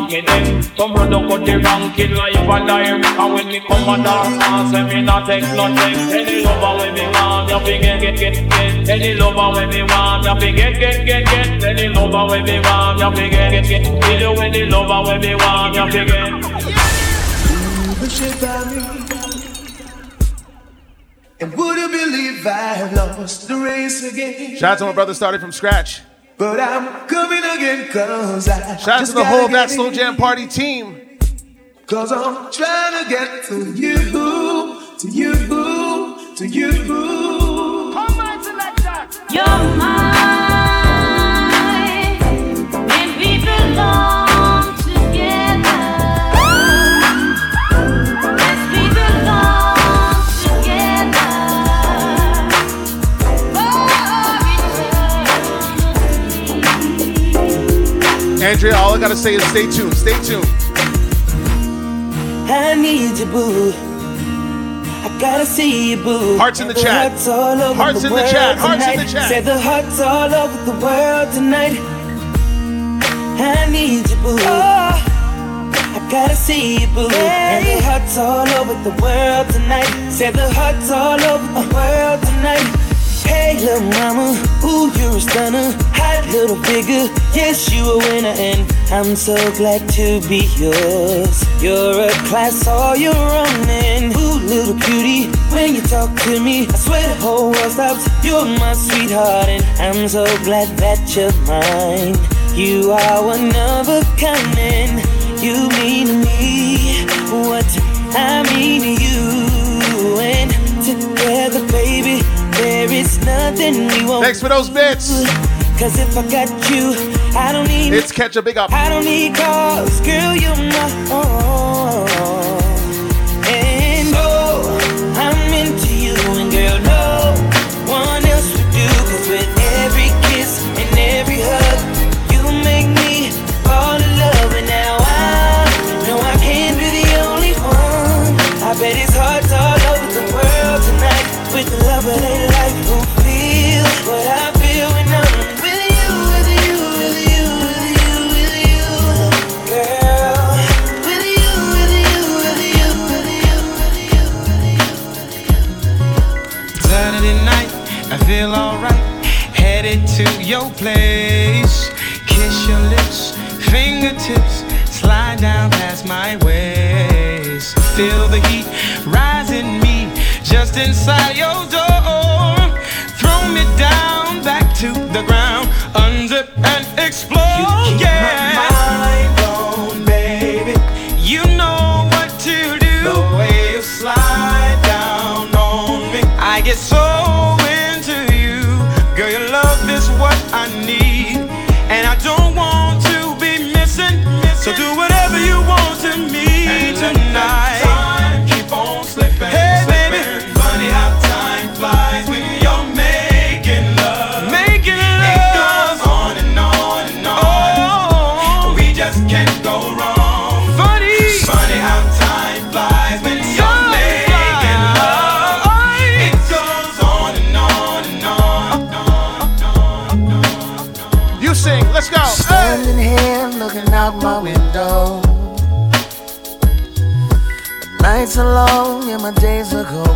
Me them Come run up with the ranking life and direct And when me come a dance, dance Say me not take no text Any lover when me want, you fi get, get, get, get Any lover when me want, you fi get, get, get, get Any lover when me want, you fi get, get, get You do any lover when me want, you fi get the shit by me. And would you believe I lost the race again? Shout out to my brother started from scratch. Cause I Shout out to the whole That Slow. Jam Party team. Cause I'm trying to get to you, Andrea, all I gotta say is stay tuned. Stay tuned. I need you, boo. I gotta see you, boo. Hearts in the The chat. Hearts all over Hearts the in the chat. Hearts in the chat. Say the hearts all over the world tonight. I need you, boo. I gotta see you, boo. And the hearts all over the world tonight. Say the hearts all over the world tonight. Hey, little mama, ooh, you're a stunner. Hot little figure, yes, you a winner, and I'm so glad to be yours. You're a class all your own, and ooh, little cutie, when you talk to me, I swear the whole world stops. You're my sweetheart, and I'm so glad that you're mine. You are one of a kind, and you mean to me what I mean to you, Is nothing we won't Thanks for those bits. Cause if I got you, I don't need It's catch a big up. I don't need cars, girl, you're my own. Feel the heat rising me just inside your door. Throw me down back to the ground, unzip and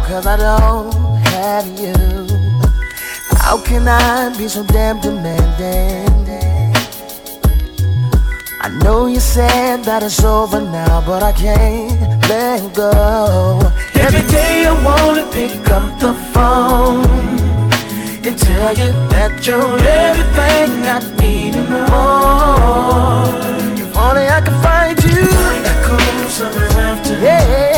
cause I don't have you. How can I be so damn demanding? I know you said that it's over now, but I can't let go. Every day I wanna pick up the phone and tell you that you're everything I need and more. If only I could find you. Cold summer afternoon. Yeah.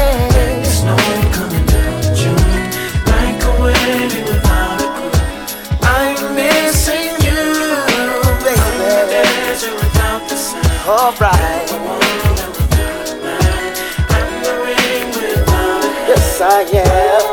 Alright. Yes, I am.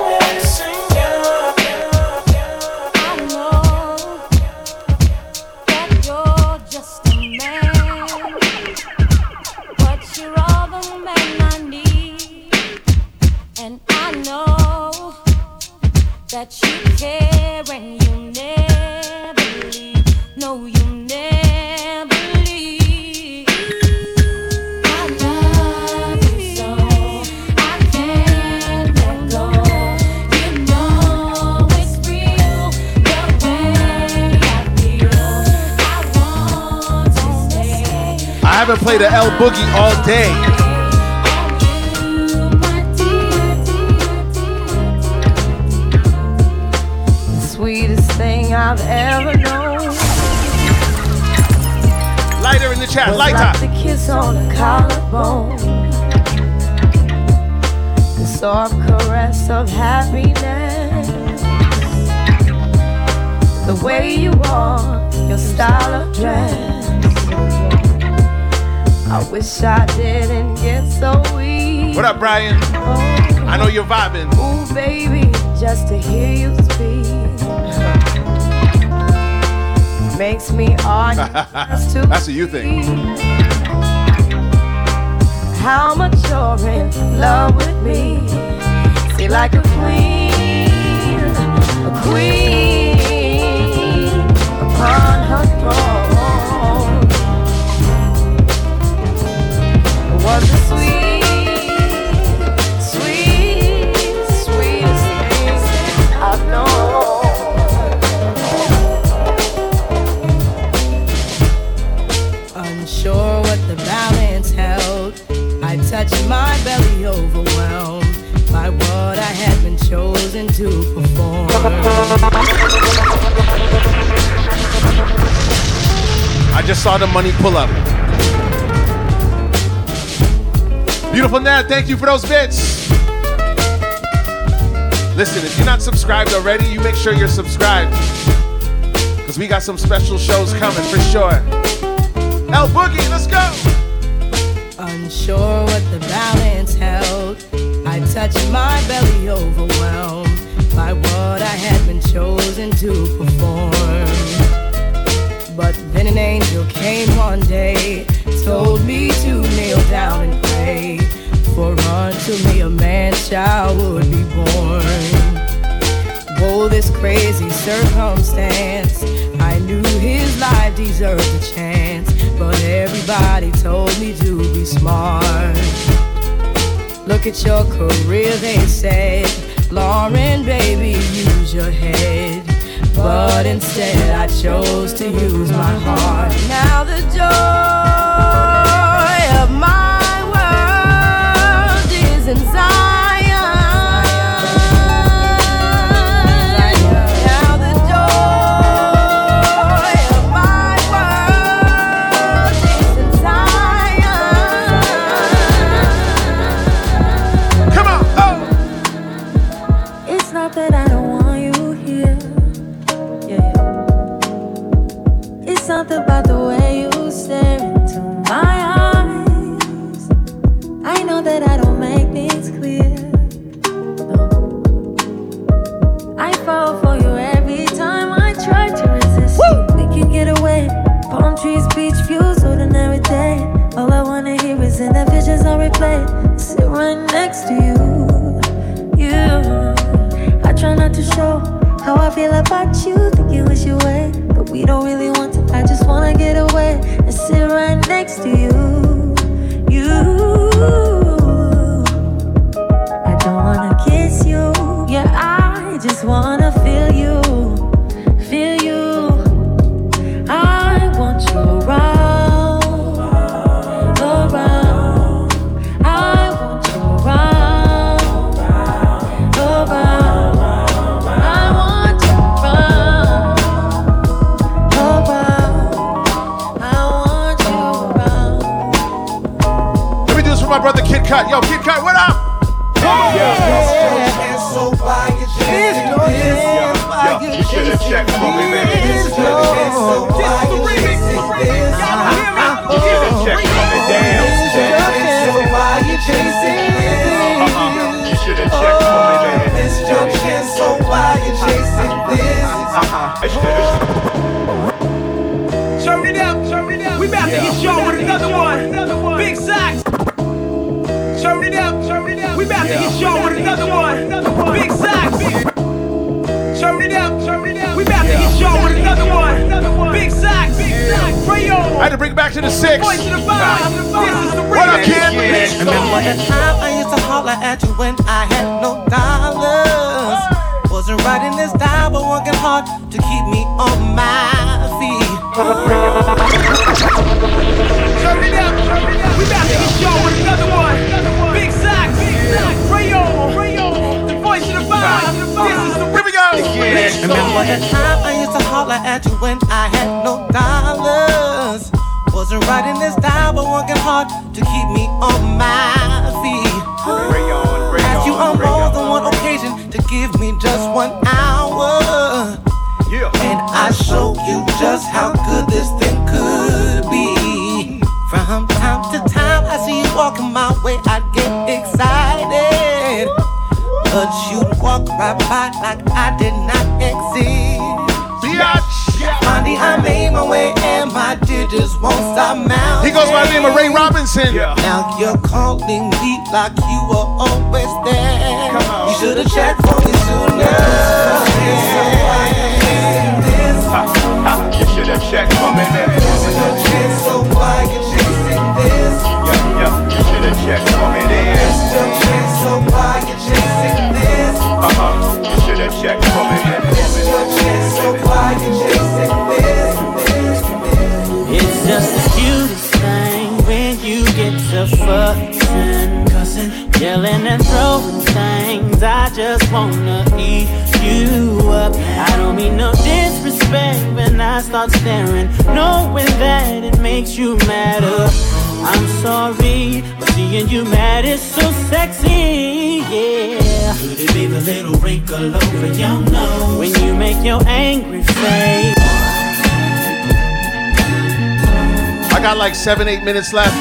Stay. the haven't played a L Boogie all day. The sweetest thing I've ever known. Lighter in the chat, lighter. like the kiss on the collarbone. The soft caress of happiness. The way you walk, your style of dress. I wish I didn't get so weak. What up, Brian? I know you're vibing. Ooh, baby, just to hear you speak makes me (laughs) argue. That's what you think. How much you're in love with me. See, like a queen, a queen upon her throne. I just saw the money pull up. Beautiful Nat, thank you for those bits. Listen, if you're not subscribed already, you make sure you're subscribed. Because we got some special shows coming for sure. L Boogie, let's go. Unsure what the balance held, I touched my belly overwhelmed by what I had been chosen to perform. But then an angel came one day, told me to kneel down and pray, for unto me a man child would be born. Whoa, this crazy circumstance. I knew his life deserved a chance, but everybody told me to be smart. Look at your career, they said. Lauryn, baby, use your head. But instead, I chose to use my heart. Now the joy world is feel about you. Think you wish you way, but we don't really want to. I just wanna get away and sit right next to. You. You should have checked for me, man. You should have checked for me, damn. Uh-uh. You should have checked for me, man. This junction, so why you chasing this? Uh-uh. I should have Turn it up, turn it up. We about to hit y'all with another one. Big socks. Turn it up, turn it up. We about to hit y'all with We about to hit y'all with another one. Big socks. I had to bring it back to the six. Boys to the five. This is the What up, kid? Remember the time I used to holler at you when I had no dollars. Wasn't writing this down, but working hard to keep me on my feet. Turn it up. We about to hit y'all with another one. Big Sack. Rayon. The voice of the five. This is the Here we go. Remember the time I used to holler at you when I had no dollars. Wasn't writing this down, but working hard to keep me on my feet. Asked you on more than one occasion to give me just one hour. And I showed you just how good this thing could be. From time to time, I see you walking my way, I get excited. But you'd walk right by like I did not exist. Finally, I made my way and my digits won't stop mounting. He goes by the name of Ray Robinson. Now you're calling me like you were always there. You should have checked for me sooner. You should have checked for me then. So why you chasing this? Yeah, yeah, you should have checked for me then. So why you chasing this? It's just the cutest thing when you get to cussing, yelling and throwing things. I just wanna eat you up. I don't mean no disrespect when I start staring, knowing that it makes you madder. I'm sorry, but seeing you mad is so sexy, yeah. Could it be the little wrinkle over your nose when you make your angry face? I got like seven, eight minutes left.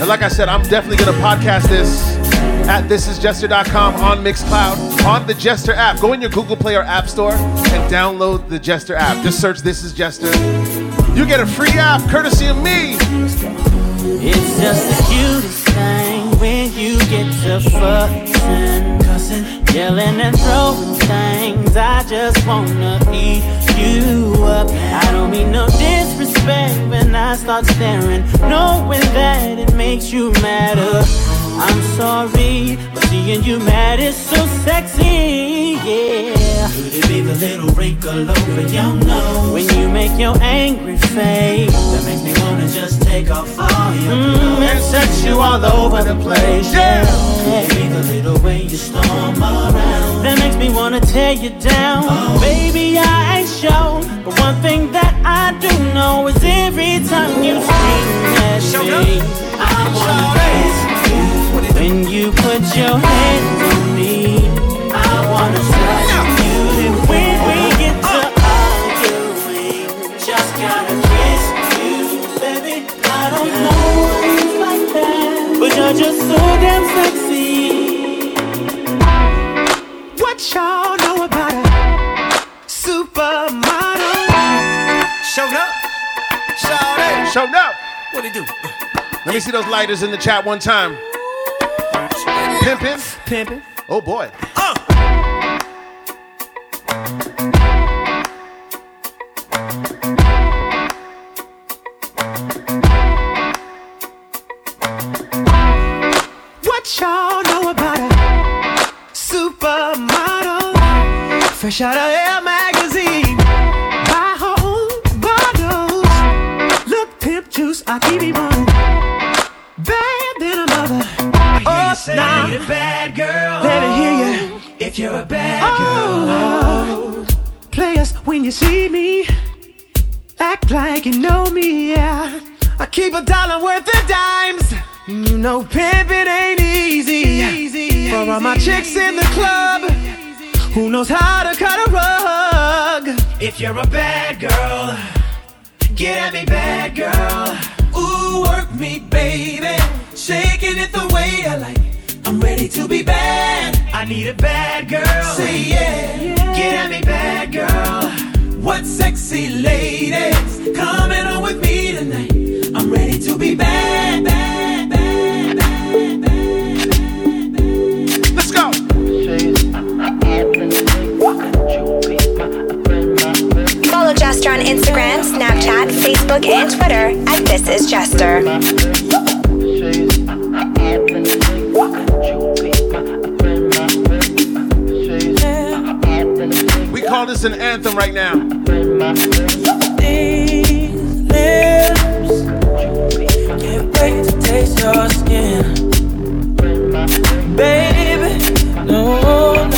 And like I said, I'm definitely gonna podcast this at thisisjester.com on Mixcloud on the Jester app. Go in your Google Play or App Store and download the Jester app. Just search This Is Jester. You get a free app courtesy of me. It's just the cutest thing when you get to fussing, cussing, yelling and throwing things. I just wanna eat you up. I don't mean no disrespect when I start staring, knowing that it makes you madder. I'm sorry, but seeing you mad is so sexy, yeah. Could it be the little wrinkle over your nose when you make your angry face? That makes me wanna just take off all your mm, clothes and sex you all over the place, yeah. Could it be the little way you storm around that makes me wanna tear you down? Oh. Baby, I ain't sure, but one thing that I do know is every time you scream at me, I wanna. When you put your hands on me, I wanna you're just so damn sexy. What y'all know about a supermodel? Showed up. Showed up. Showed up. What it do? Let me see those lighters in the chat one time. Pimpin'. Pimpin'. Oh boy. Fresh out of Air magazine. Buy her own bottles. Look, pimp juice, I keep it on. Bad than a mother. Oh, now. a bad girl. Let me hear you. If you're a bad oh, girl Oh, players, when you see me, act like you know me, yeah. I keep a dollar worth of dimes. You know, pimping ain't easy. For all my chicks in the club, who knows how to cut a rug? If you're a bad girl, get at me, bad girl. Ooh, work me, baby. Shaking it the way I like. I'm ready to be bad. I need a bad girl. Say yeah. Get at me, bad girl. What sexy ladies coming on with me tonight? I'm ready to be bad, bad, Follow Jester on Instagram Snapchat, Facebook, and Twitter at This Is Jester. We call this an anthem right now. These lips can't wait to taste your skin, baby. No,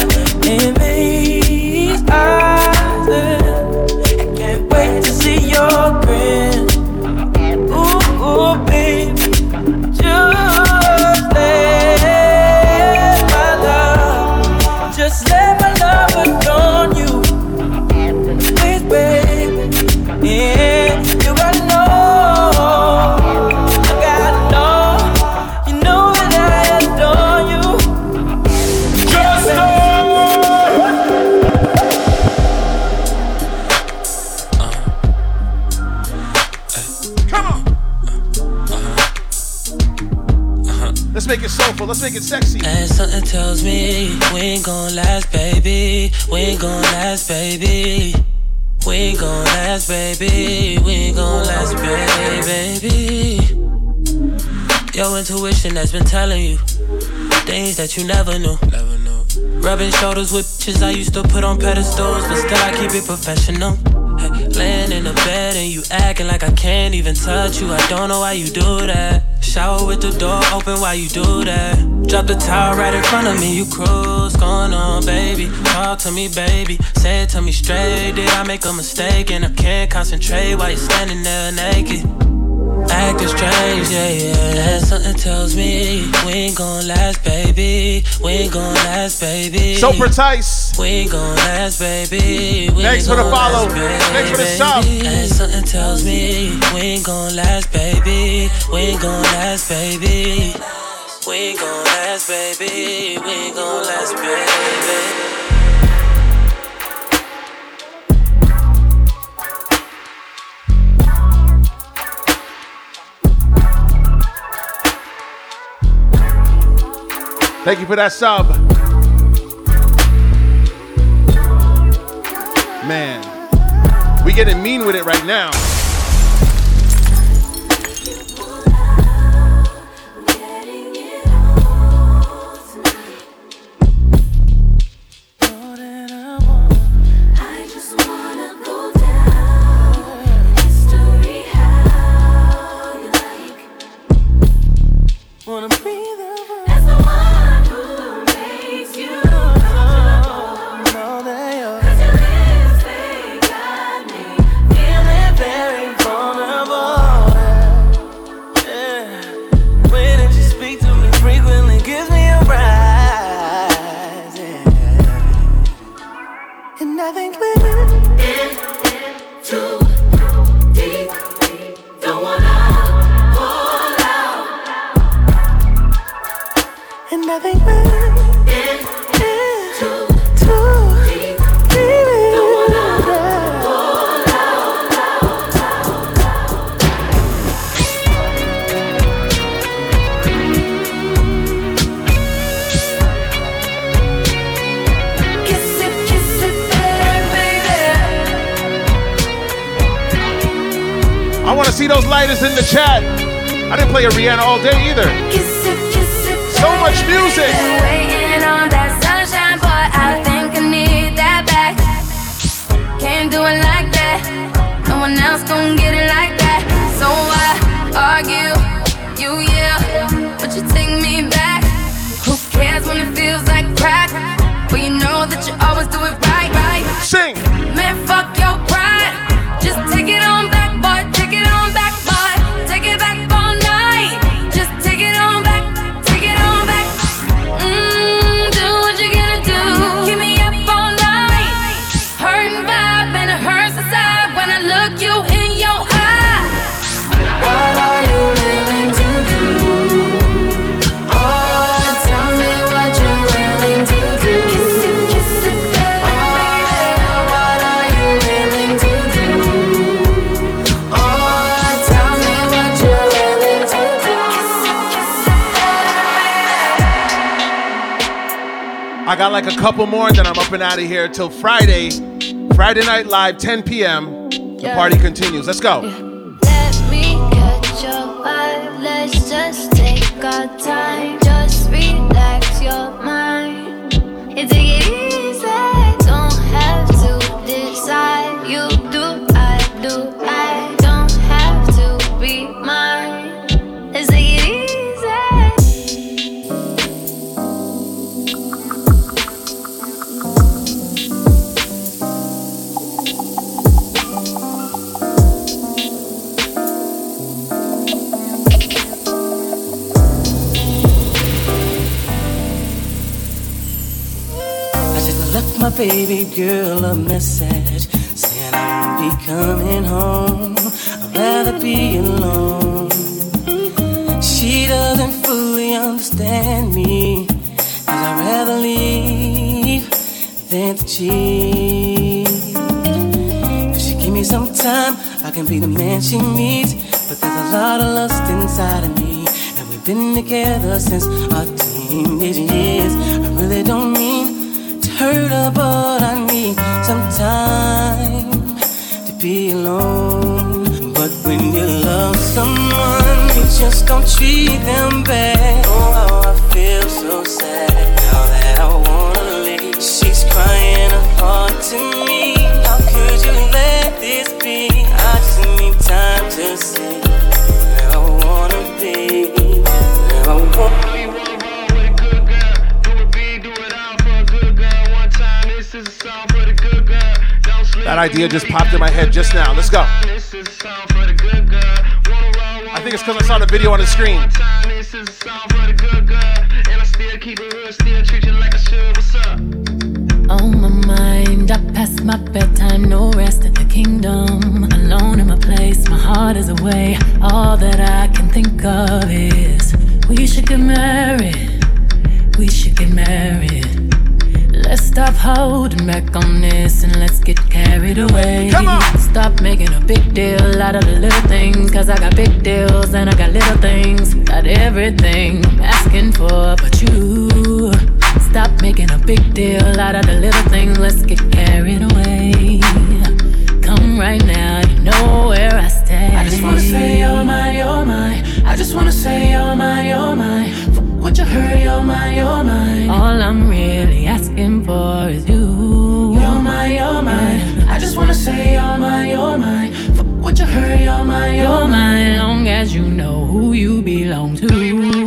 Let's make it sexy. And something tells me we ain't gon' last, baby. We ain't gon' last, baby. We ain't gon' last, baby. We ain't gon' last, baby. Your intuition that's been telling you things that you never knew. Never knew. Rubbing shoulders with bitches I used to put on pedestals, but still I keep it professional. Hey, laying in the bed and you acting like I can't even touch you. I don't know why you do that. Shower with the door open while you do that. Drop the towel right in front of me, you cruise. Going on, baby. Talk to me, baby. Say it to me straight. Did I make a mistake? And I can't concentrate while you're standing there naked. Acting strange, yeah, yeah. Something tells me we ain't gon' last, baby. We ain't gon' last, baby. So precise. We ain't gon' last, baby. We Thanks for the follow. last, Thanks for the sub. And something tells me we ain't gon' last, baby. We ain't gon' last, baby. We ain't gon' last, baby. We ain't gon' last, baby. Thank you for that sub. Man, we getting mean with it right now. Out of here till Friday. Friday Night Live, 10 p.m. The party continues. Let's go. Let baby girl a message saying I'll be coming home. I'd rather be alone. She doesn't fully understand me, cause I'd rather leave than to cheat. If she give me some time, I can be the man she needs. But there's a lot of lust inside of me, and we've been together since our teenage years. I really don't mean but I need some time to be alone. But when you love someone, you just don't treat them bad. Oh, That idea just popped in my head just now. Let's go. I think it's because I saw the video on the screen. On my mind, I pass my bedtime, no rest at the kingdom. Alone in my place, my heart is away. All that I can think of is we should get married. We should get married. Let's stop holding back on this and let's get carried away. Come on. Stop making a big deal out of the little things. Cause I got big deals and I got little things. Got everything I'm asking for, but you. Stop making a big deal out of the little things. Let's get carried away. Come right now, you know where I stay. I just wanna say you're mine, you're mine. I just wanna say you're mine, you're mine. What you heard, you're mine, you're mine. All I'm really asking for is you. You're mine, you're mine. I just wanna say you're mine, you're mine. What you heard, you're mine, you're mine. Long as you know who you belong to.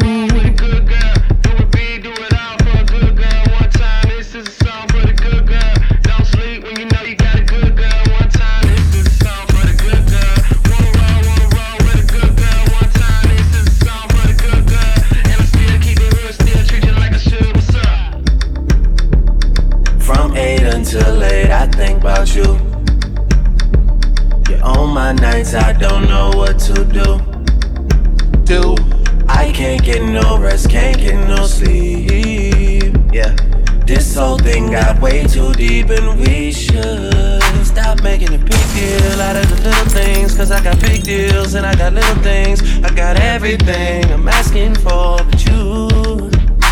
Thing got way too deep, and we should stop making a big deal out of the little things. Cause I got big deals and I got little things. I got everything I'm asking for, but you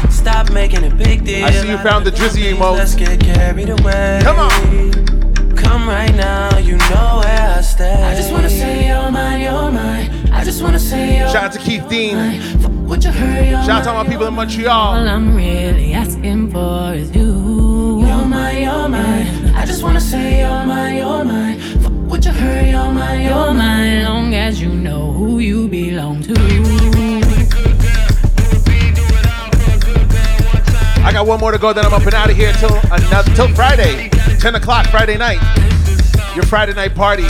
stop making a big deal. I see you found the Drizzy emote. Let's get carried away. Come on. Come right now, you know where I stay. I just wanna say you're mine, you're mine. I just wanna say you're Shout out to Keith Dean. Fuck what you heard, you're Shout out to all mine. my people in All I'm really asking for is you. Just wanna say you're mine, you're mine. Fuck what you heard, you're mine, you're mine. Long as you know who you belong to. I got one more to go, then I'm up and out of here till another till Friday, 10 o'clock Friday night. Your Friday night party.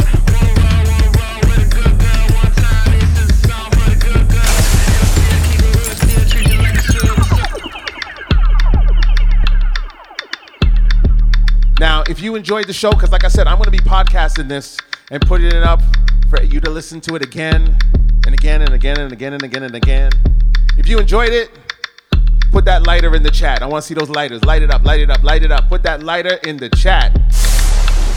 If you enjoyed the show, because like I said, I'm going to be podcasting this and putting it up for you to listen to it again and again and again and again and again and again. If you enjoyed it, put that lighter in the chat. I want to see those lighters. Light it up, light it up, light it up. Put that lighter in the chat.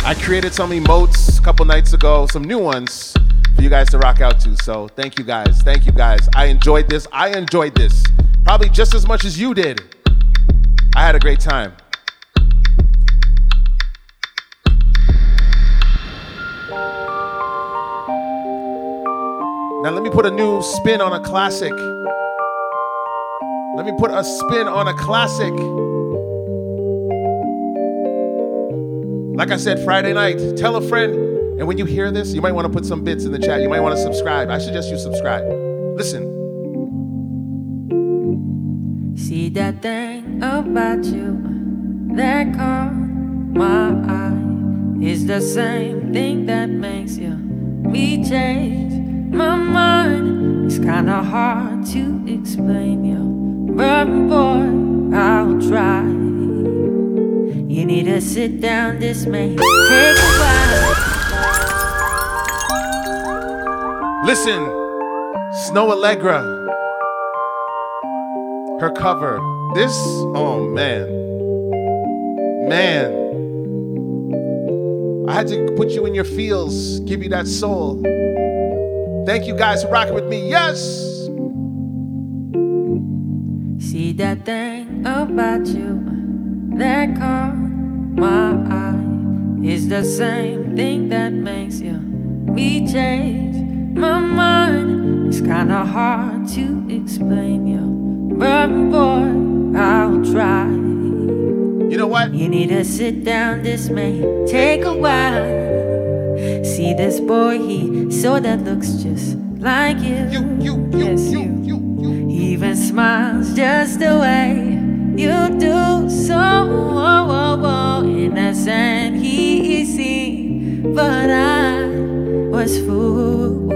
I created some emotes a couple nights ago, some new ones for you guys to rock out to. So thank you guys. Thank you guys. I enjoyed this. I enjoyed this. Probably just as much as you did. I had a great time. Now let me put a new spin on a classic. Let me put a spin on a classic. Like I said, Friday night, tell a friend. And when you hear this, you might want to put some bits in the chat. You might want to subscribe. I suggest you subscribe. Listen. See that thing about you that caught my eye is the same thing that makes you me change my mind. It's kinda hard to explain you, but boy, I'll try. You need to sit down, this may take a while. Listen. Snoh Aalegra. Her cover. This, oh man. Man. I had to put you in your feels, give you that soul. Thank you guys for rocking with me. Yes. See that thing about you that caught my eye is the same thing that makes you me change my mind. It's kinda hard to explain you, but boy, I'll try. You know what? You need to sit down. This may take a while. See this boy, he sorta looks just like you. You, you, you, yes, you, you, you. He even smiles just the way you do. So oh, oh, oh, innocent he seemed, but I was fooled.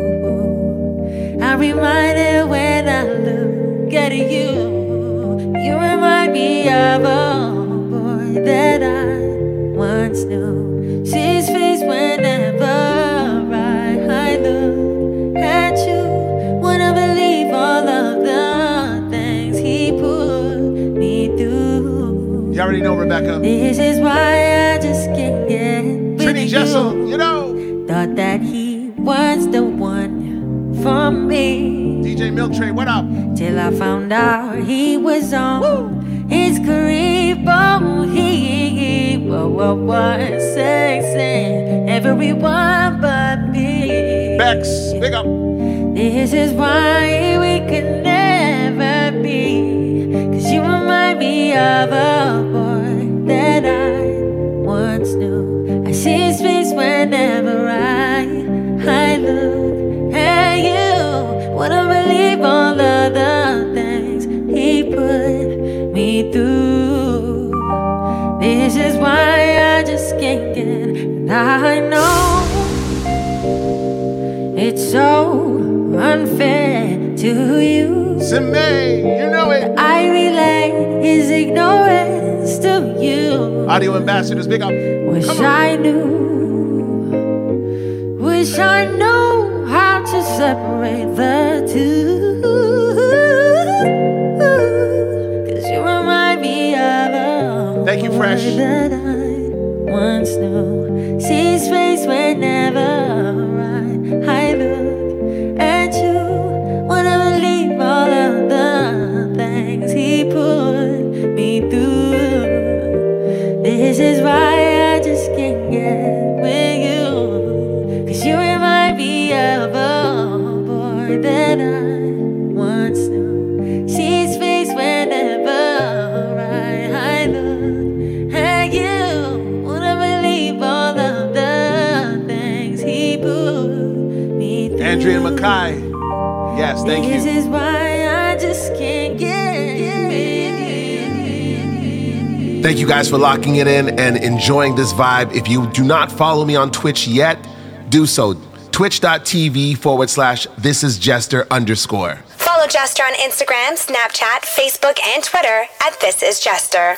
I'm reminded when I look at you, you remind me of a boy that I once knew. Rebecca. This is why I just can't get with Trini you. Jessel, you know. Thought that he was the one for me. DJ Milk Tray, what up? Till I found out he was on his career. Oh, he whoa, sexing everyone but me. Bex, big up. This is why we could never be. Cause you remind me of a boy that I once knew. I see his face whenever I, I look at you. Wanna believe all of the things he put me through. This is why I just can't get it. And I know it's so unfair to you. Sime, you know it. I relate his ignorance to you. Audio ambassadors, big up. Wish I knew. Wish I knew how to separate the two. Cause you remind me of a Thank you, Fresh. that I once knew. See his face whenever This is why I just can't get with you. Cause you remind me of a boy that I once knew. See his face whenever I, I look at you. Wanna believe all of the things he put me through. Andrea Mackay. Yes, thank This you. Thank you guys for locking it in and enjoying this vibe. If you do not follow me on Twitch yet, do so. Twitch.tv forward slash this is Jester underscore. Follow Jester on Instagram, Snapchat, Facebook, and Twitter at This Is Jester.